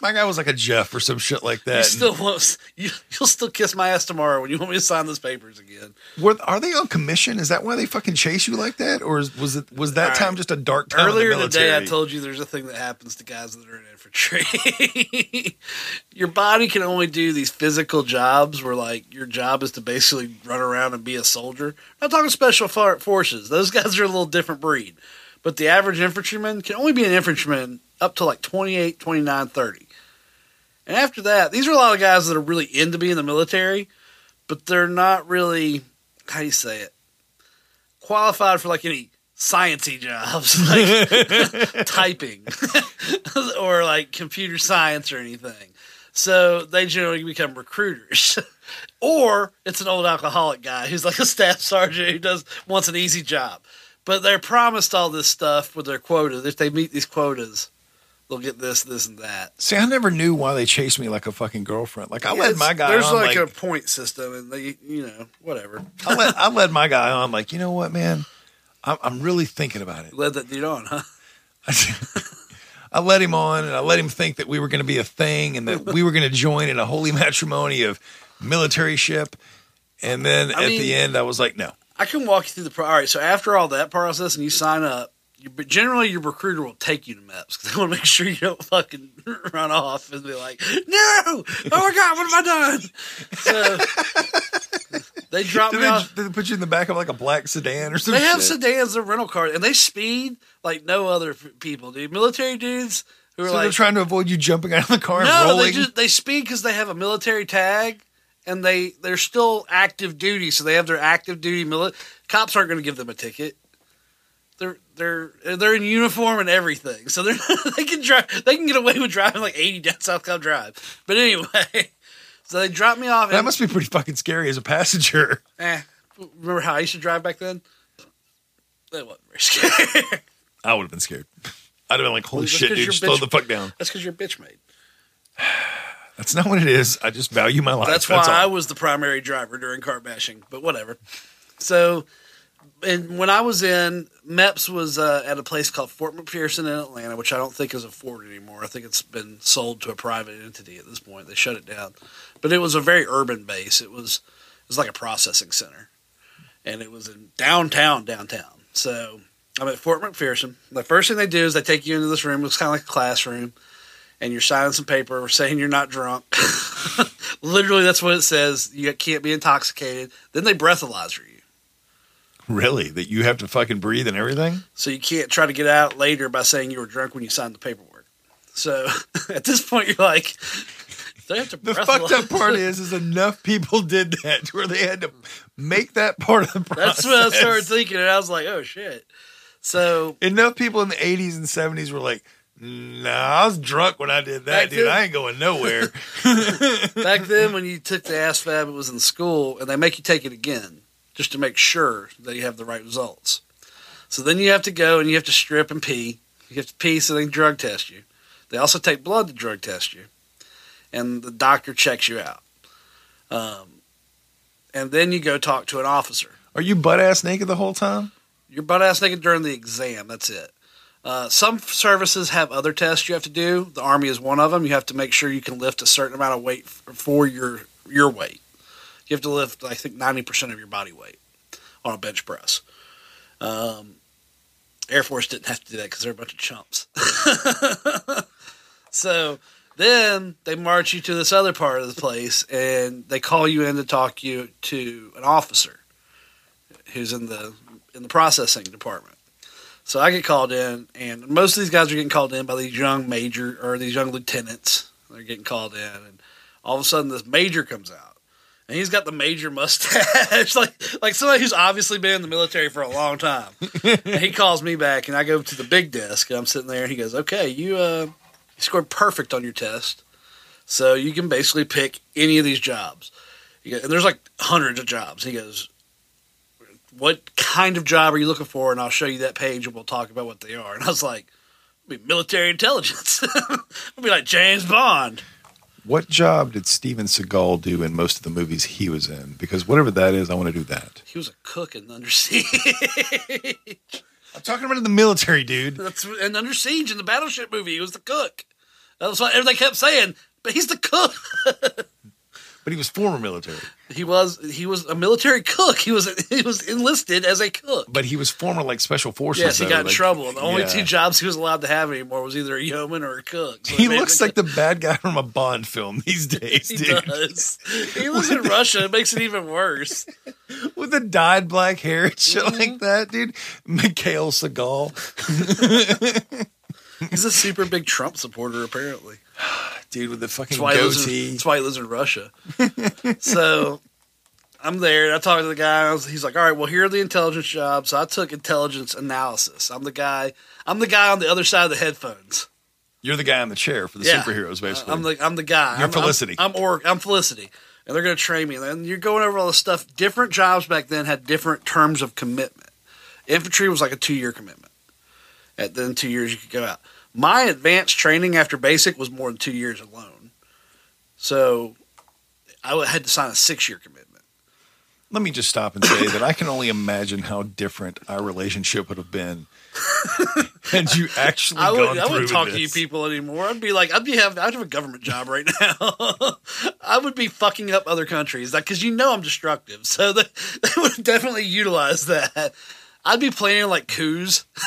My guy was like a Jeff or some shit like that. You still won't. You, you'll still kiss my ass tomorrow when you want me to sign those papers again. Were, are they on commission? Is that why they fucking chase you like that, or is, was it was that All right. time just a dark time? Earlier in the today, I told you there's a thing that happens to guys that are in infantry. your body can only do these physical jobs where, like, your job is to basically run around and be a soldier. I'm not talking special forces; those guys are a little different breed. But the average infantryman can only be an infantryman up to like 28, 29, 30. And after that, these are a lot of guys that are really into being in the military, but they're not really how do you say it qualified for like any sciencey jobs like typing or like computer science or anything. So they generally become recruiters. or it's an old alcoholic guy who's like a staff sergeant who does wants an easy job. But they're promised all this stuff with their quotas. If they meet these quotas, they'll get this, this, and that. See, I never knew why they chased me like a fucking girlfriend. Like I Yeah, led my guy There's on like, like, a point system, and they, you know, whatever. I led I led my guy on like, you know what, man, I'm I'm really thinking about it. Led that dude on, huh? I let him on and I let him think that we were going to be a thing and that we were going to join in a holy matrimony of military ship. And then I at mean- the end, I was like, no. I can walk you through the pro- all right. So after all that process, and you sign up, you, but generally your recruiter will take you to MEPS because they want to make sure you don't fucking run off and be like, "No, oh my god, what have I done?" So they drop Did me they, off. did they put you in the back of like a black sedan or something? They have sedans, they're rental cars, and they speed like no other people, dude. Military dudes who are So like they're trying to avoid you jumping out of the car and no, rolling. they just they speed because they have a military tag, and they they're still active duty, so they have their active duty. Mili- Cops aren't going to give them a ticket. They're they're in uniform and everything, so they're they can drive. They can get away with driving like eighty down South Cobb Drive. But anyway, so they dropped me off. that and- must be pretty fucking scary as a passenger. Eh, remember how I used to drive back then? That wasn't very scary. I would have been scared. I'd have been like, holy That's shit, dude, slow the fuck down. That's because you're a bitch made. That's not what it is. I just value my life. That's why all. I was the primary driver during car bashing, but whatever. So, and when I was in, MEPS was uh, at a place called Fort McPherson in Atlanta, which I don't think is a fort anymore. I think it's been sold to a private entity at this point. They shut it down, but it was a very urban base. It was it was like a processing center, and it was in downtown downtown. So I'm at Fort McPherson. The first thing they do is they take you into this room. It's kind of like a classroom, and you're signing some paper saying you're not drunk. Literally, that's what it says. You can't be intoxicated. Then they breathalyzer you. Really? That you have to fucking breathe and everything? So you can't try to get out later by saying you were drunk when you signed the paperwork. So at this point, you're like, they have to The fucked up part is, is enough people did that where they had to make that part of the process. That's what I started thinking, and I was like, oh shit. So Enough people in the 80s and 70s were like, nah, I was drunk when I did that, Back dude. then- I ain't going nowhere. back then, when you took the ASVAB, it was in school, and they make you take it again just to make sure that you have the right results. So then you have to go and you have to strip and pee. You have to pee so they can drug test you. They also take blood to drug test you, and the doctor checks you out. Um, and then you go talk to an officer. Are you butt ass naked the whole time? You're butt ass naked during the exam. That's it. Uh, some services have other tests you have to do. The Army is one of them. You have to make sure you can lift a certain amount of weight for your your weight. You have to lift, I think, ninety percent of your body weight on a bench press. Um, Air Force didn't have to do that because they're a bunch of chumps. so then they march you to this other part of the place, and they call you in to talk you to an officer who's in the in the processing department. So I get called in, and most of these guys are getting called in by these young major or these young lieutenants. They're getting called in, and all of a sudden this major comes out, and he's got the major mustache, like like somebody who's obviously been in the military for a long time. and he calls me back, and I go to the big desk, and I'm sitting there, and he goes, "Okay, you uh, you scored perfect on your test, so you can basically pick any of these jobs." Goes, and there's like hundreds of jobs. He goes, what kind of job are you looking for? And I'll show you that page and we'll talk about what they are. And I was like, be military intelligence. I'll be like James Bond. What job did Steven Seagal do in most of the movies he was in? Because whatever that is, I want to do that. He was a cook in Under Siege. I'm talking about in the military, dude. That's in Under Siege in the battleship movie. He was the cook. That's what everybody kept saying. But he's the cook. But he was former military. he was he was a military cook. He was he was enlisted as a cook. But he was former like special forces. Yes, he though, got in like- trouble. The only Yeah. two jobs he was allowed to have anymore was either a yeoman or a cook. So He looks like the bad guy from a Bond film these days, He dude. does. He lives in Russia. It makes it even worse. With the dyed black hair and shit Mm-hmm. like that, dude. Mikhail Seagal. He's a super big Trump supporter, apparently. dude with the fucking That's lives in, goatee. that's why he lives in Russia. so I'm there and I talk to the guy. Was, he's like, "All right, well, here are the intelligence jobs." So I took intelligence analysis. I'm the guy. I'm the guy on the other side of the headphones. You're the guy in the chair for the Yeah. superheroes, basically. I'm the I'm the guy. You're I'm, Felicity. I'm, I'm or I'm Felicity, and they're going to train me. And you're going over all this stuff. Different jobs back then had different terms of commitment. Infantry was like a two year commitment. At then two years you could go out. My advanced training after basic was more than two years alone. So I had to sign a six year commitment. Let me just stop and say that I can only imagine how different our relationship would have been and you actually I would, I wouldn't talk this. to you people anymore. I'd be like, I'd be have I'd have a government job right now. I would be fucking up other countries, like because you know I'm destructive, so they, they would definitely utilize that. I'd be playing like coups.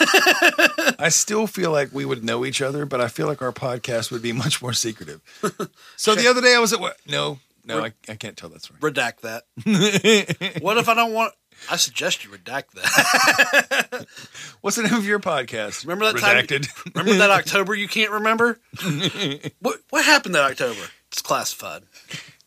I still feel like we would know each other, but I feel like our podcast would be much more secretive. So the other day I was at work. No, no, I, I can't tell that story. Redact that. what if I don't want? I suggest you redact that. What's the name of your podcast? Remember that Redacted. time? Remember that October you can't remember? what what happened that October? It's classified.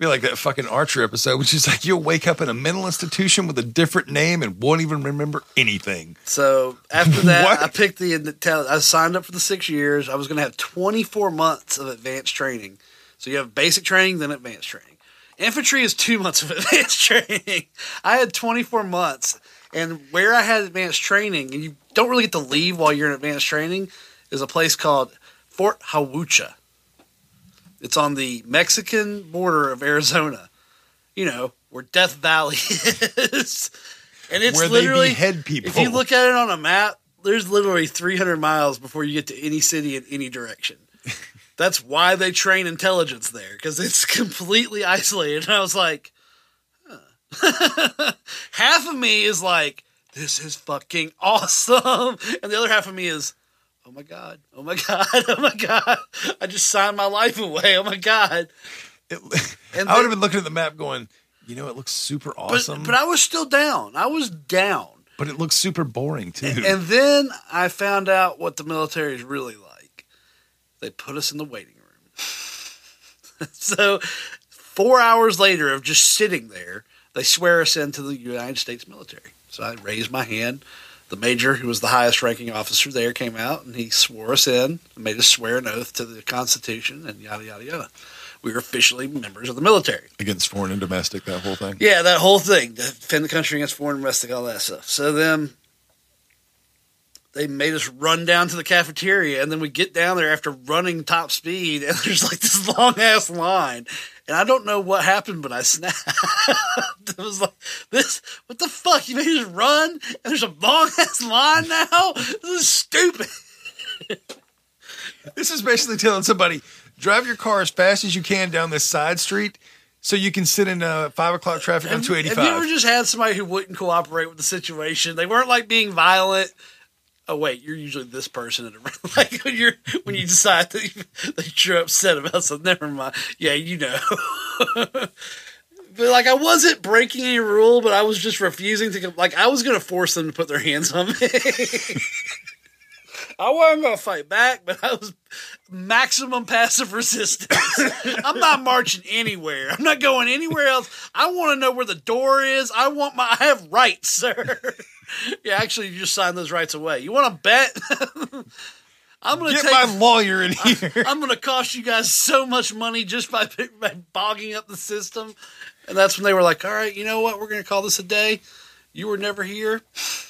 Be like that fucking Archer episode, which is like you'll wake up in a mental institution with a different name and won't even remember anything. So after that, I picked the. I signed up for the six years. I was going to have 24 months of advanced training. So you have basic training, then advanced training. Infantry is two months of advanced training. I had 24 months, and where I had advanced training, and you don't really get to leave while you're in advanced training, is a place called Fort Huachuca. It's on the Mexican border of Arizona. You know where Death Valley is, and it's Where they literally behead people. If you look at it on a map, there's literally 300 miles before you get to any city in any direction. That's why they train intelligence there because it's completely isolated. And I was like, huh. half of me is like, this is fucking awesome, and the other half of me is, oh my god, oh my god, oh my god, I just signed my life away. Oh my god. And And I would have been looking at the map going, you know, it looks super awesome, But, but I was still down. I was down. but it looks super boring too. And then I found out what the military is really like. They put us in the waiting room. so, four hours later of just sitting there, they swear us into the United States military. So I raised my hand. The major, who was the highest ranking officer there, came out and he swore us in, made us swear an oath to the Constitution, and yada, yada, yada. We were officially members of the military. Against foreign and domestic, that whole thing. Yeah, that whole thing, to defend the country against foreign and domestic, all that stuff. So then they made us run down to the cafeteria, and then we get down there after running top speed, and there's like this long ass line. And I don't know what happened, but I snapped. it was like, this, what the fuck? You made us run, and there's a long ass line now? This is stupid. This is basically telling somebody drive your car as fast as you can down this side street so you can sit in uh, five o'clock traffic on Have two you've you ever just had somebody who wouldn't cooperate with the situation? They weren't like being violent. Oh wait, you're usually this person at a like when you're when you decide that, you, that you're upset about something. Never mind. Yeah, you know. but like I wasn't breaking any rule, but I was just refusing to. Like I was to force them to put their hands on me. I wasn't to fight back, but I was maximum passive resistance. I'm not marching anywhere. I'm not going anywhere else. I want to know where the door is. I want my. I have rights, sir. yeah, actually, you just signed those rights away. You want to bet? I'm going to Get take my lawyer in here. I'm going to cost you guys so much money just by, by bogging up the system. And that's when they were like, all right, you know what? We're going to call this a day. You were never here.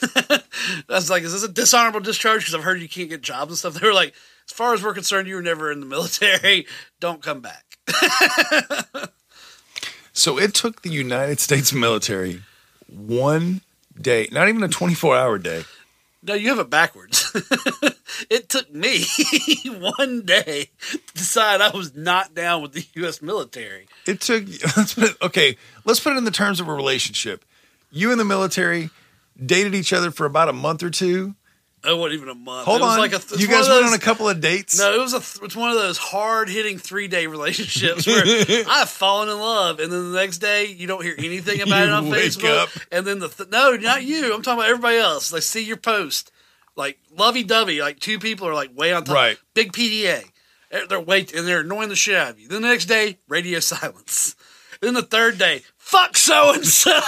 I was like, is this a dishonorable discharge? Because I've heard you can't get jobs and stuff. They were like, as far as we're concerned, you were never in the military. Don't come back. So it took the United States military one day, not even a 24 hour day. No, you have it backwards. it took me one day to decide I was not down with the U.S. military. It took, let's put it, okay, let's put it in the terms of a relationship. You and the military dated each other for about a month or two. Oh, what even a month? Hold It was on. like a th- you guys of went on a couple of dates. No, it was a. Th- it's one of those hard hitting three day relationships where I've fallen in love, and then the next day you don't hear anything about it on Facebook, up. and then the th- no, not you. I'm talking about everybody else. They see your post, like lovey dovey, like two people are like way on top, Right. big PDA, They're, they're wait and they're annoying the shit out of you. Then the next day, radio silence. Then the third day, fuck so and so.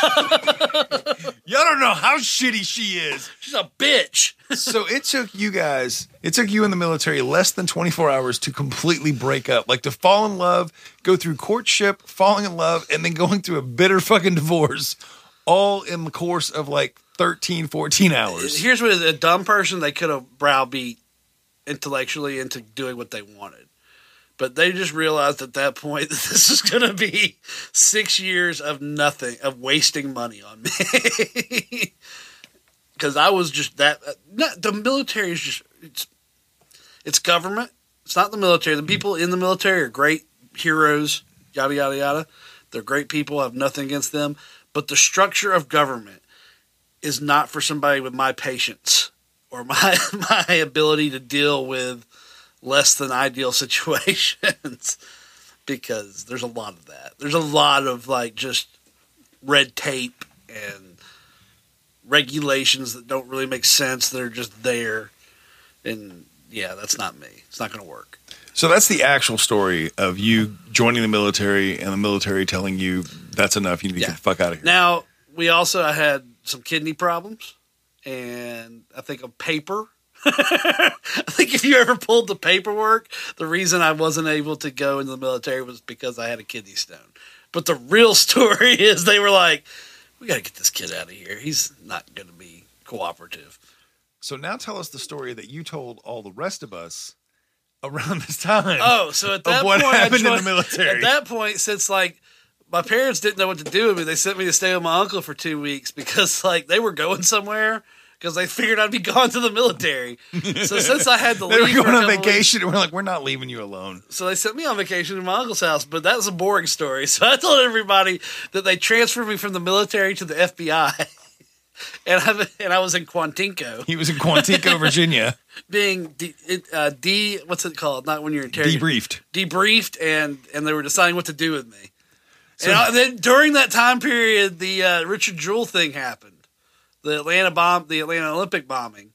Y'all don't know how shitty she is. She's a bitch. so it took you guys, it took you in the military less than 24 hours to completely break up, like to fall in love, go through courtship, falling in love, and then going through a bitter fucking divorce, all in the course of like 13, 14 hours. Here's what a dumb person they could have browbeat intellectually into doing what they wanted. But they just realized at that point that this is going to be six years of nothing, of wasting money on me. Because I was just that. Uh, not, the military is just it's it's government. It's not the military. The people in the military are great heroes. Yada yada yada. They're great people. I have nothing against them. But the structure of government is not for somebody with my patience or my my ability to deal with less than ideal situations because there's a lot of that. There's a lot of like just red tape and regulations that don't really make sense. They're just there. And yeah, that's not me. It's not going to work. So that's the actual story of you joining the military and the military telling you that's enough. You need to get the fuck out of here. Now, we also had some kidney problems and I think a paper. I think if you ever pulled the paperwork, the reason I wasn't able to go into the military was because I had a kidney stone. But the real story is they were like, we got to get this kid out of here. He's not going to be cooperative. So now tell us the story that you told all the rest of us around this time. Oh, so at that what point, happened in the military. At that point, since like my parents didn't know what to do with me, they sent me to stay with my uncle for two weeks because like they were going somewhere because they figured I'd be gone to the military. So since I had to they were leave going on vacation, and we're like, we're not leaving you alone. So they sent me on vacation to my uncle's house, but that was a boring story. So I told everybody that they transferred me from the military to the FBI. And I, and I was in Quantico. He was in Quantico, Virginia. Being de, uh, de, what's it called? Not when you're interrogated. Debriefed. Debriefed, and and they were deciding what to do with me. and I, then during that time period, the uh, Richard Jewell thing happened, the Atlanta bomb, the Atlanta Olympic bombing.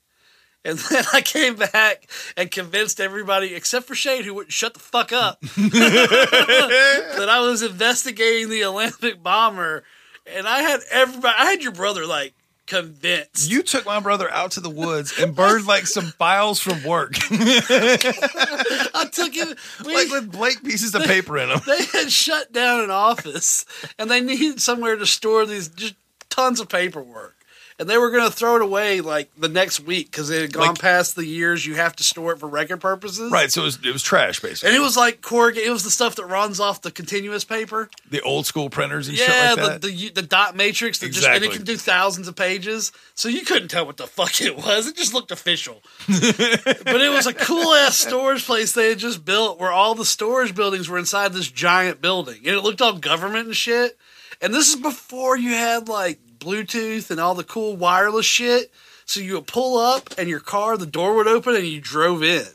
And then I came back and convinced everybody, except for Shane, who wouldn't shut the fuck up, that I was investigating the Olympic bomber. And I had everybody, I had your brother like convinced. You took my brother out to the woods and burned like some files from work, I took him like with blank pieces of paper in them. They had shut down an office and they needed somewhere to store these just tons of paperwork. And they were going to throw it away like the next week because it had gone Like- past the years you have to store it for record purposes. Right, so it was, it was trash, basically. And it was like corrugate. It was the stuff that runs off the continuous paper. The old school printers and yeah, shit like that. the, the the dot matrix that just and it can do thousands of pages, so you couldn't tell what the fuck it was. It just looked official. but it was a cool ass storage place they had just built, where all the storage buildings were inside this giant building, and it looked all government and shit. And this is before you had like Bluetooth and all the cool wireless shit. So you would pull up, and your car, the door would open, and you drove in,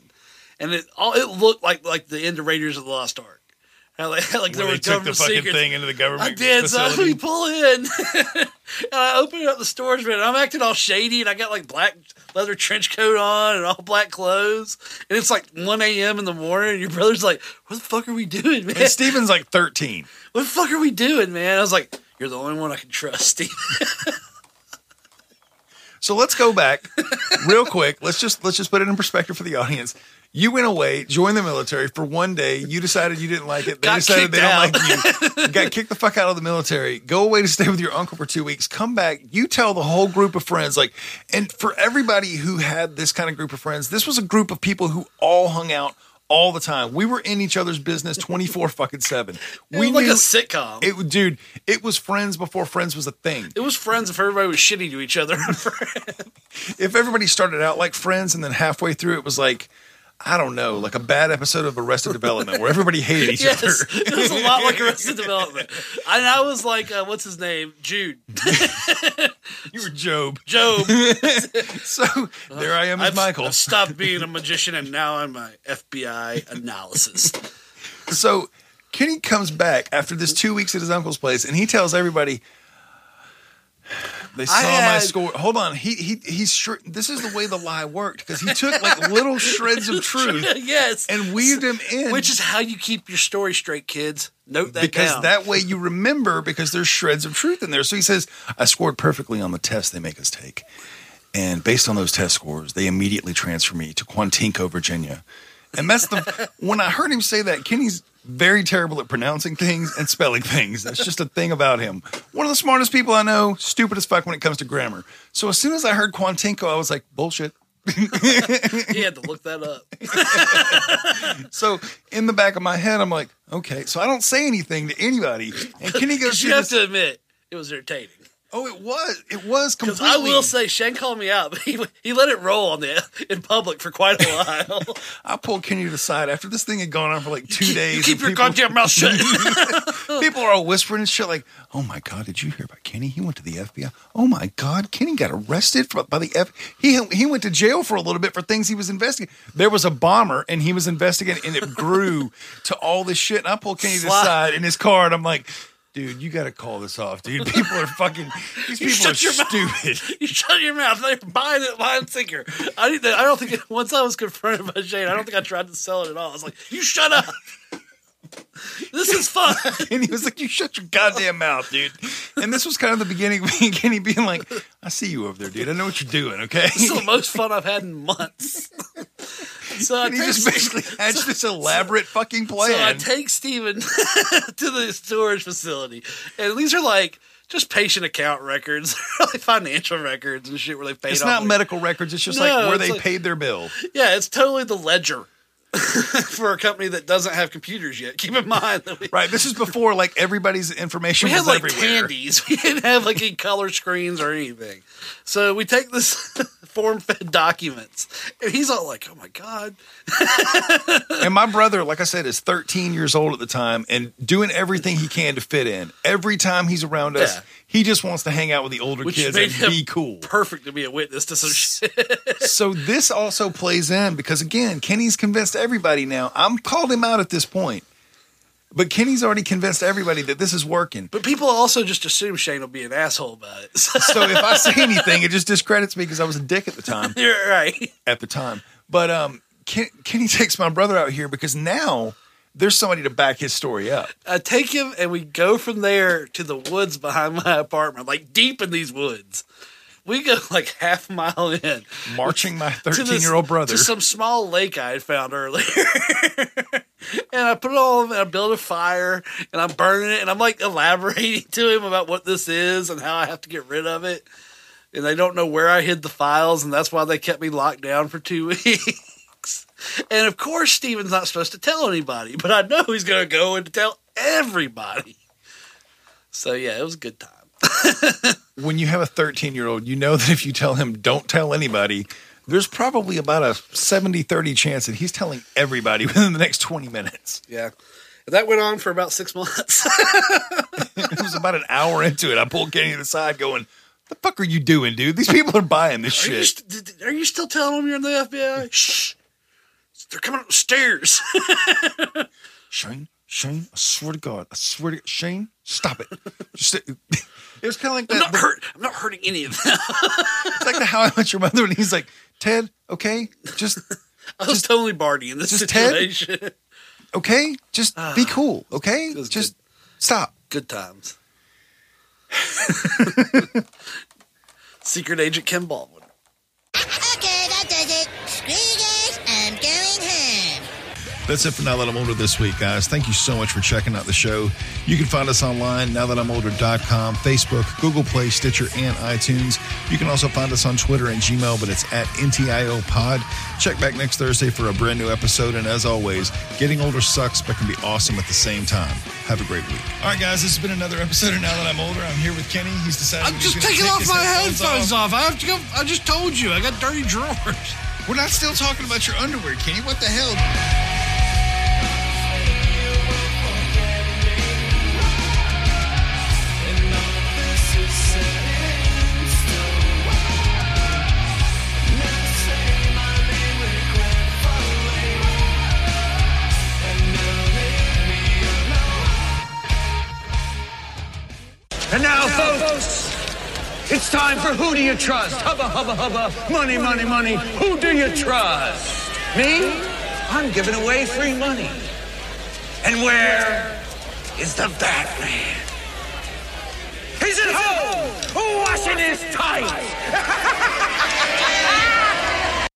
and it all it looked like like the end of Raiders of the Lost Ark. How, Like, like there they took the fucking secrets. thing into the government I did. So facility. we pull in, and I open up the storage bin. And I'm acting all shady, and I got like black leather trench coat on and all black clothes. And it's like 1 a.m. in the morning, and your brother's like, "What the fuck are we doing, man? And Steven's like 13. What the fuck are we doing, man?" I was like, "You're the only one I can trust, Steve." So let's go back real quick. Let's just let's just put it in perspective for the audience. You went away, joined the military for one day. You decided you didn't like it. They Got decided they don't out. like you. You got kicked the fuck out of the military. Go away to stay with your uncle for two weeks. Come back. You tell the whole group of friends. Like, and for everybody who had this kind of group of friends, this was a group of people who all hung out all the time. We were in each other's business twenty four fucking seven. It we was like knew a sitcom. it, dude. It was friends before friends was a thing. It was friends if everybody was shitty to each other. if everybody started out like friends and then halfway through it was like I don't know, like a bad episode of Arrested Development where everybody hated each yes, other. it was a lot like Arrested Development. And I was like, uh, what's his name? Jude. you were Gob. Gob. so there I am as I've, Michael. I've stopped being a magician and now I'm a FBI analysis. So Kenny comes back after this two weeks at his uncle's place and he tells everybody, They saw my score. Hold on. He he he's sure. This is the way the lie worked because he took like little shreds of truth yes, and weaved them in, which is how you keep your story straight, kids. Note that because down. that way you remember because there's shreds of truth in there. So he says, I scored perfectly on the test they make us take. And based on those test scores, they immediately transfer me to Quantico, Virginia. And that's the when I heard him say that, Kenny's very terrible at pronouncing things and spelling things. That's just a thing about him. One of the smartest people I know, stupid as fuck when it comes to grammar. So as soon as I heard Quantico, I was like, bullshit. he had to look that up. So in the back of my head, I'm like, okay. So I don't say anything to anybody. And Kenny goes, you have this- to admit, it was entertaining. Oh, it was. It was Because completely. I will say, Shane called me out, but he he let it roll on the in public for quite a while. I pulled Kenny to the side after this thing had gone on for like two keep- days. you keep and your people- goddamn mouth shut. people are all whispering and shit like, "Oh my god, did you hear about Kenny? He went to the FBI. Oh my god, Kenny got arrested for, by the F. He he went to jail for a little bit for things he was investigating. There was a bomber and he was investigating, and it grew to all this shit. And I pulled Kenny to the side in his car, and I'm like. Dude, you got to call this off, dude. People are fucking. These You people are your mouth. stupid. you shut your mouth. They're buying it, buying sinker. I. I don't think once I was confronted by Shane, I don't think I tried to sell it at all. I was like, "You shut up. This is fun." And he was like, "You shut your goddamn mouth, dude." And this was kind of the beginning of me and Kenny being like, "I see you over there, dude. I know what you're doing. Okay." This is the most fun I've had in months. so I And he take just basically hatched this elaborate fucking plan. So I take Steven to the storage facility, and these are like just patient account records, like financial records and shit where they paid. it's not their- medical records. It's just No, like where they like- paid their bill. Yeah, it's totally the ledger for a company that doesn't have computers yet. Keep in mind that we, Right. This is before like everybody's information we had was like everywhere. candies. We didn't have like any color screens or anything. So we take this form fed documents, and he's all like, "Oh my god." and my brother, like I said, is 13 years old at the time and doing everything he can to fit in. Every time he's around us, Yeah. he just wants to hang out with the older Which kids and be cool. Perfect to be a witness to some shit. so this also plays in because again, Kenny's convinced everybody now. I'm called him out at this point. But Kenny's already convinced everybody that this is working. But people also just assume Shane will be an asshole about it. So if I say anything, it just discredits me because I was a dick at the time. You're right. At the time. But um Ken, Kenny takes my brother out here because now there's somebody to back his story up. I take him and we go from there to the woods behind my apartment, like deep in these woods. We go like half a mile in, Marching my 13 year old brother. to some small lake I had found earlier. and I put it all in, I build a fire and I'm burning it and I'm like elaborating to him about what this is and how I have to get rid of it. And they don't know where I hid the files, and that's why they kept me locked down for two weeks. And of course, Steven's not supposed to tell anybody, but I know he's going to go and tell everybody. So yeah, it was a good time. When you have a 13 year old, you know that if you tell him don't tell anybody, there's probably about a 70 30 chance that he's telling everybody within the next 20 minutes. Yeah. That went on for about six months. it was about an hour into it. I pulled Kenny to the side going, The fuck are you doing, dude? These people are buying this Are you, shit. st- are you still telling them you're in the FBI? Shh. They're coming up the stairs. Shane, Shane, I swear to God, I swear to Shane, stop it. Just, it was kind of like I'm that. not, hurt, I'm not hurting any of them. It's like the How I Met Your Mother, and he's like, Ted, okay, just I was totally Barney in this just Ted? situation. okay, just Ah. be cool, okay, just stop. Good times. Secret Agent Kim Baldwin. That's it for Now That I'm Older this week, guys. Thank you so much for checking out the show. You can find us online, nowthatimolder.com, Facebook, Google Play, Stitcher, and iTunes. You can also find us on Twitter and Gmail, but it's at NTIO Pod. Check back next Thursday for a brand new episode. And as always, getting older sucks, but can be awesome at the same time. Have a great week. All right, guys, this has been another episode of Now That I'm Older. I'm here with Kenny. He's decided I'm just taking off my headphones off. I have to go. I just told you. I got dirty drawers. We're not still talking about your underwear, Kenny. What the hell? It's time for Who Do You Trust? Hubba, hubba, hubba. Money, money, money. Who do you trust? Me? I'm giving away free money. And where is the Batman? He's at home, washing his tights.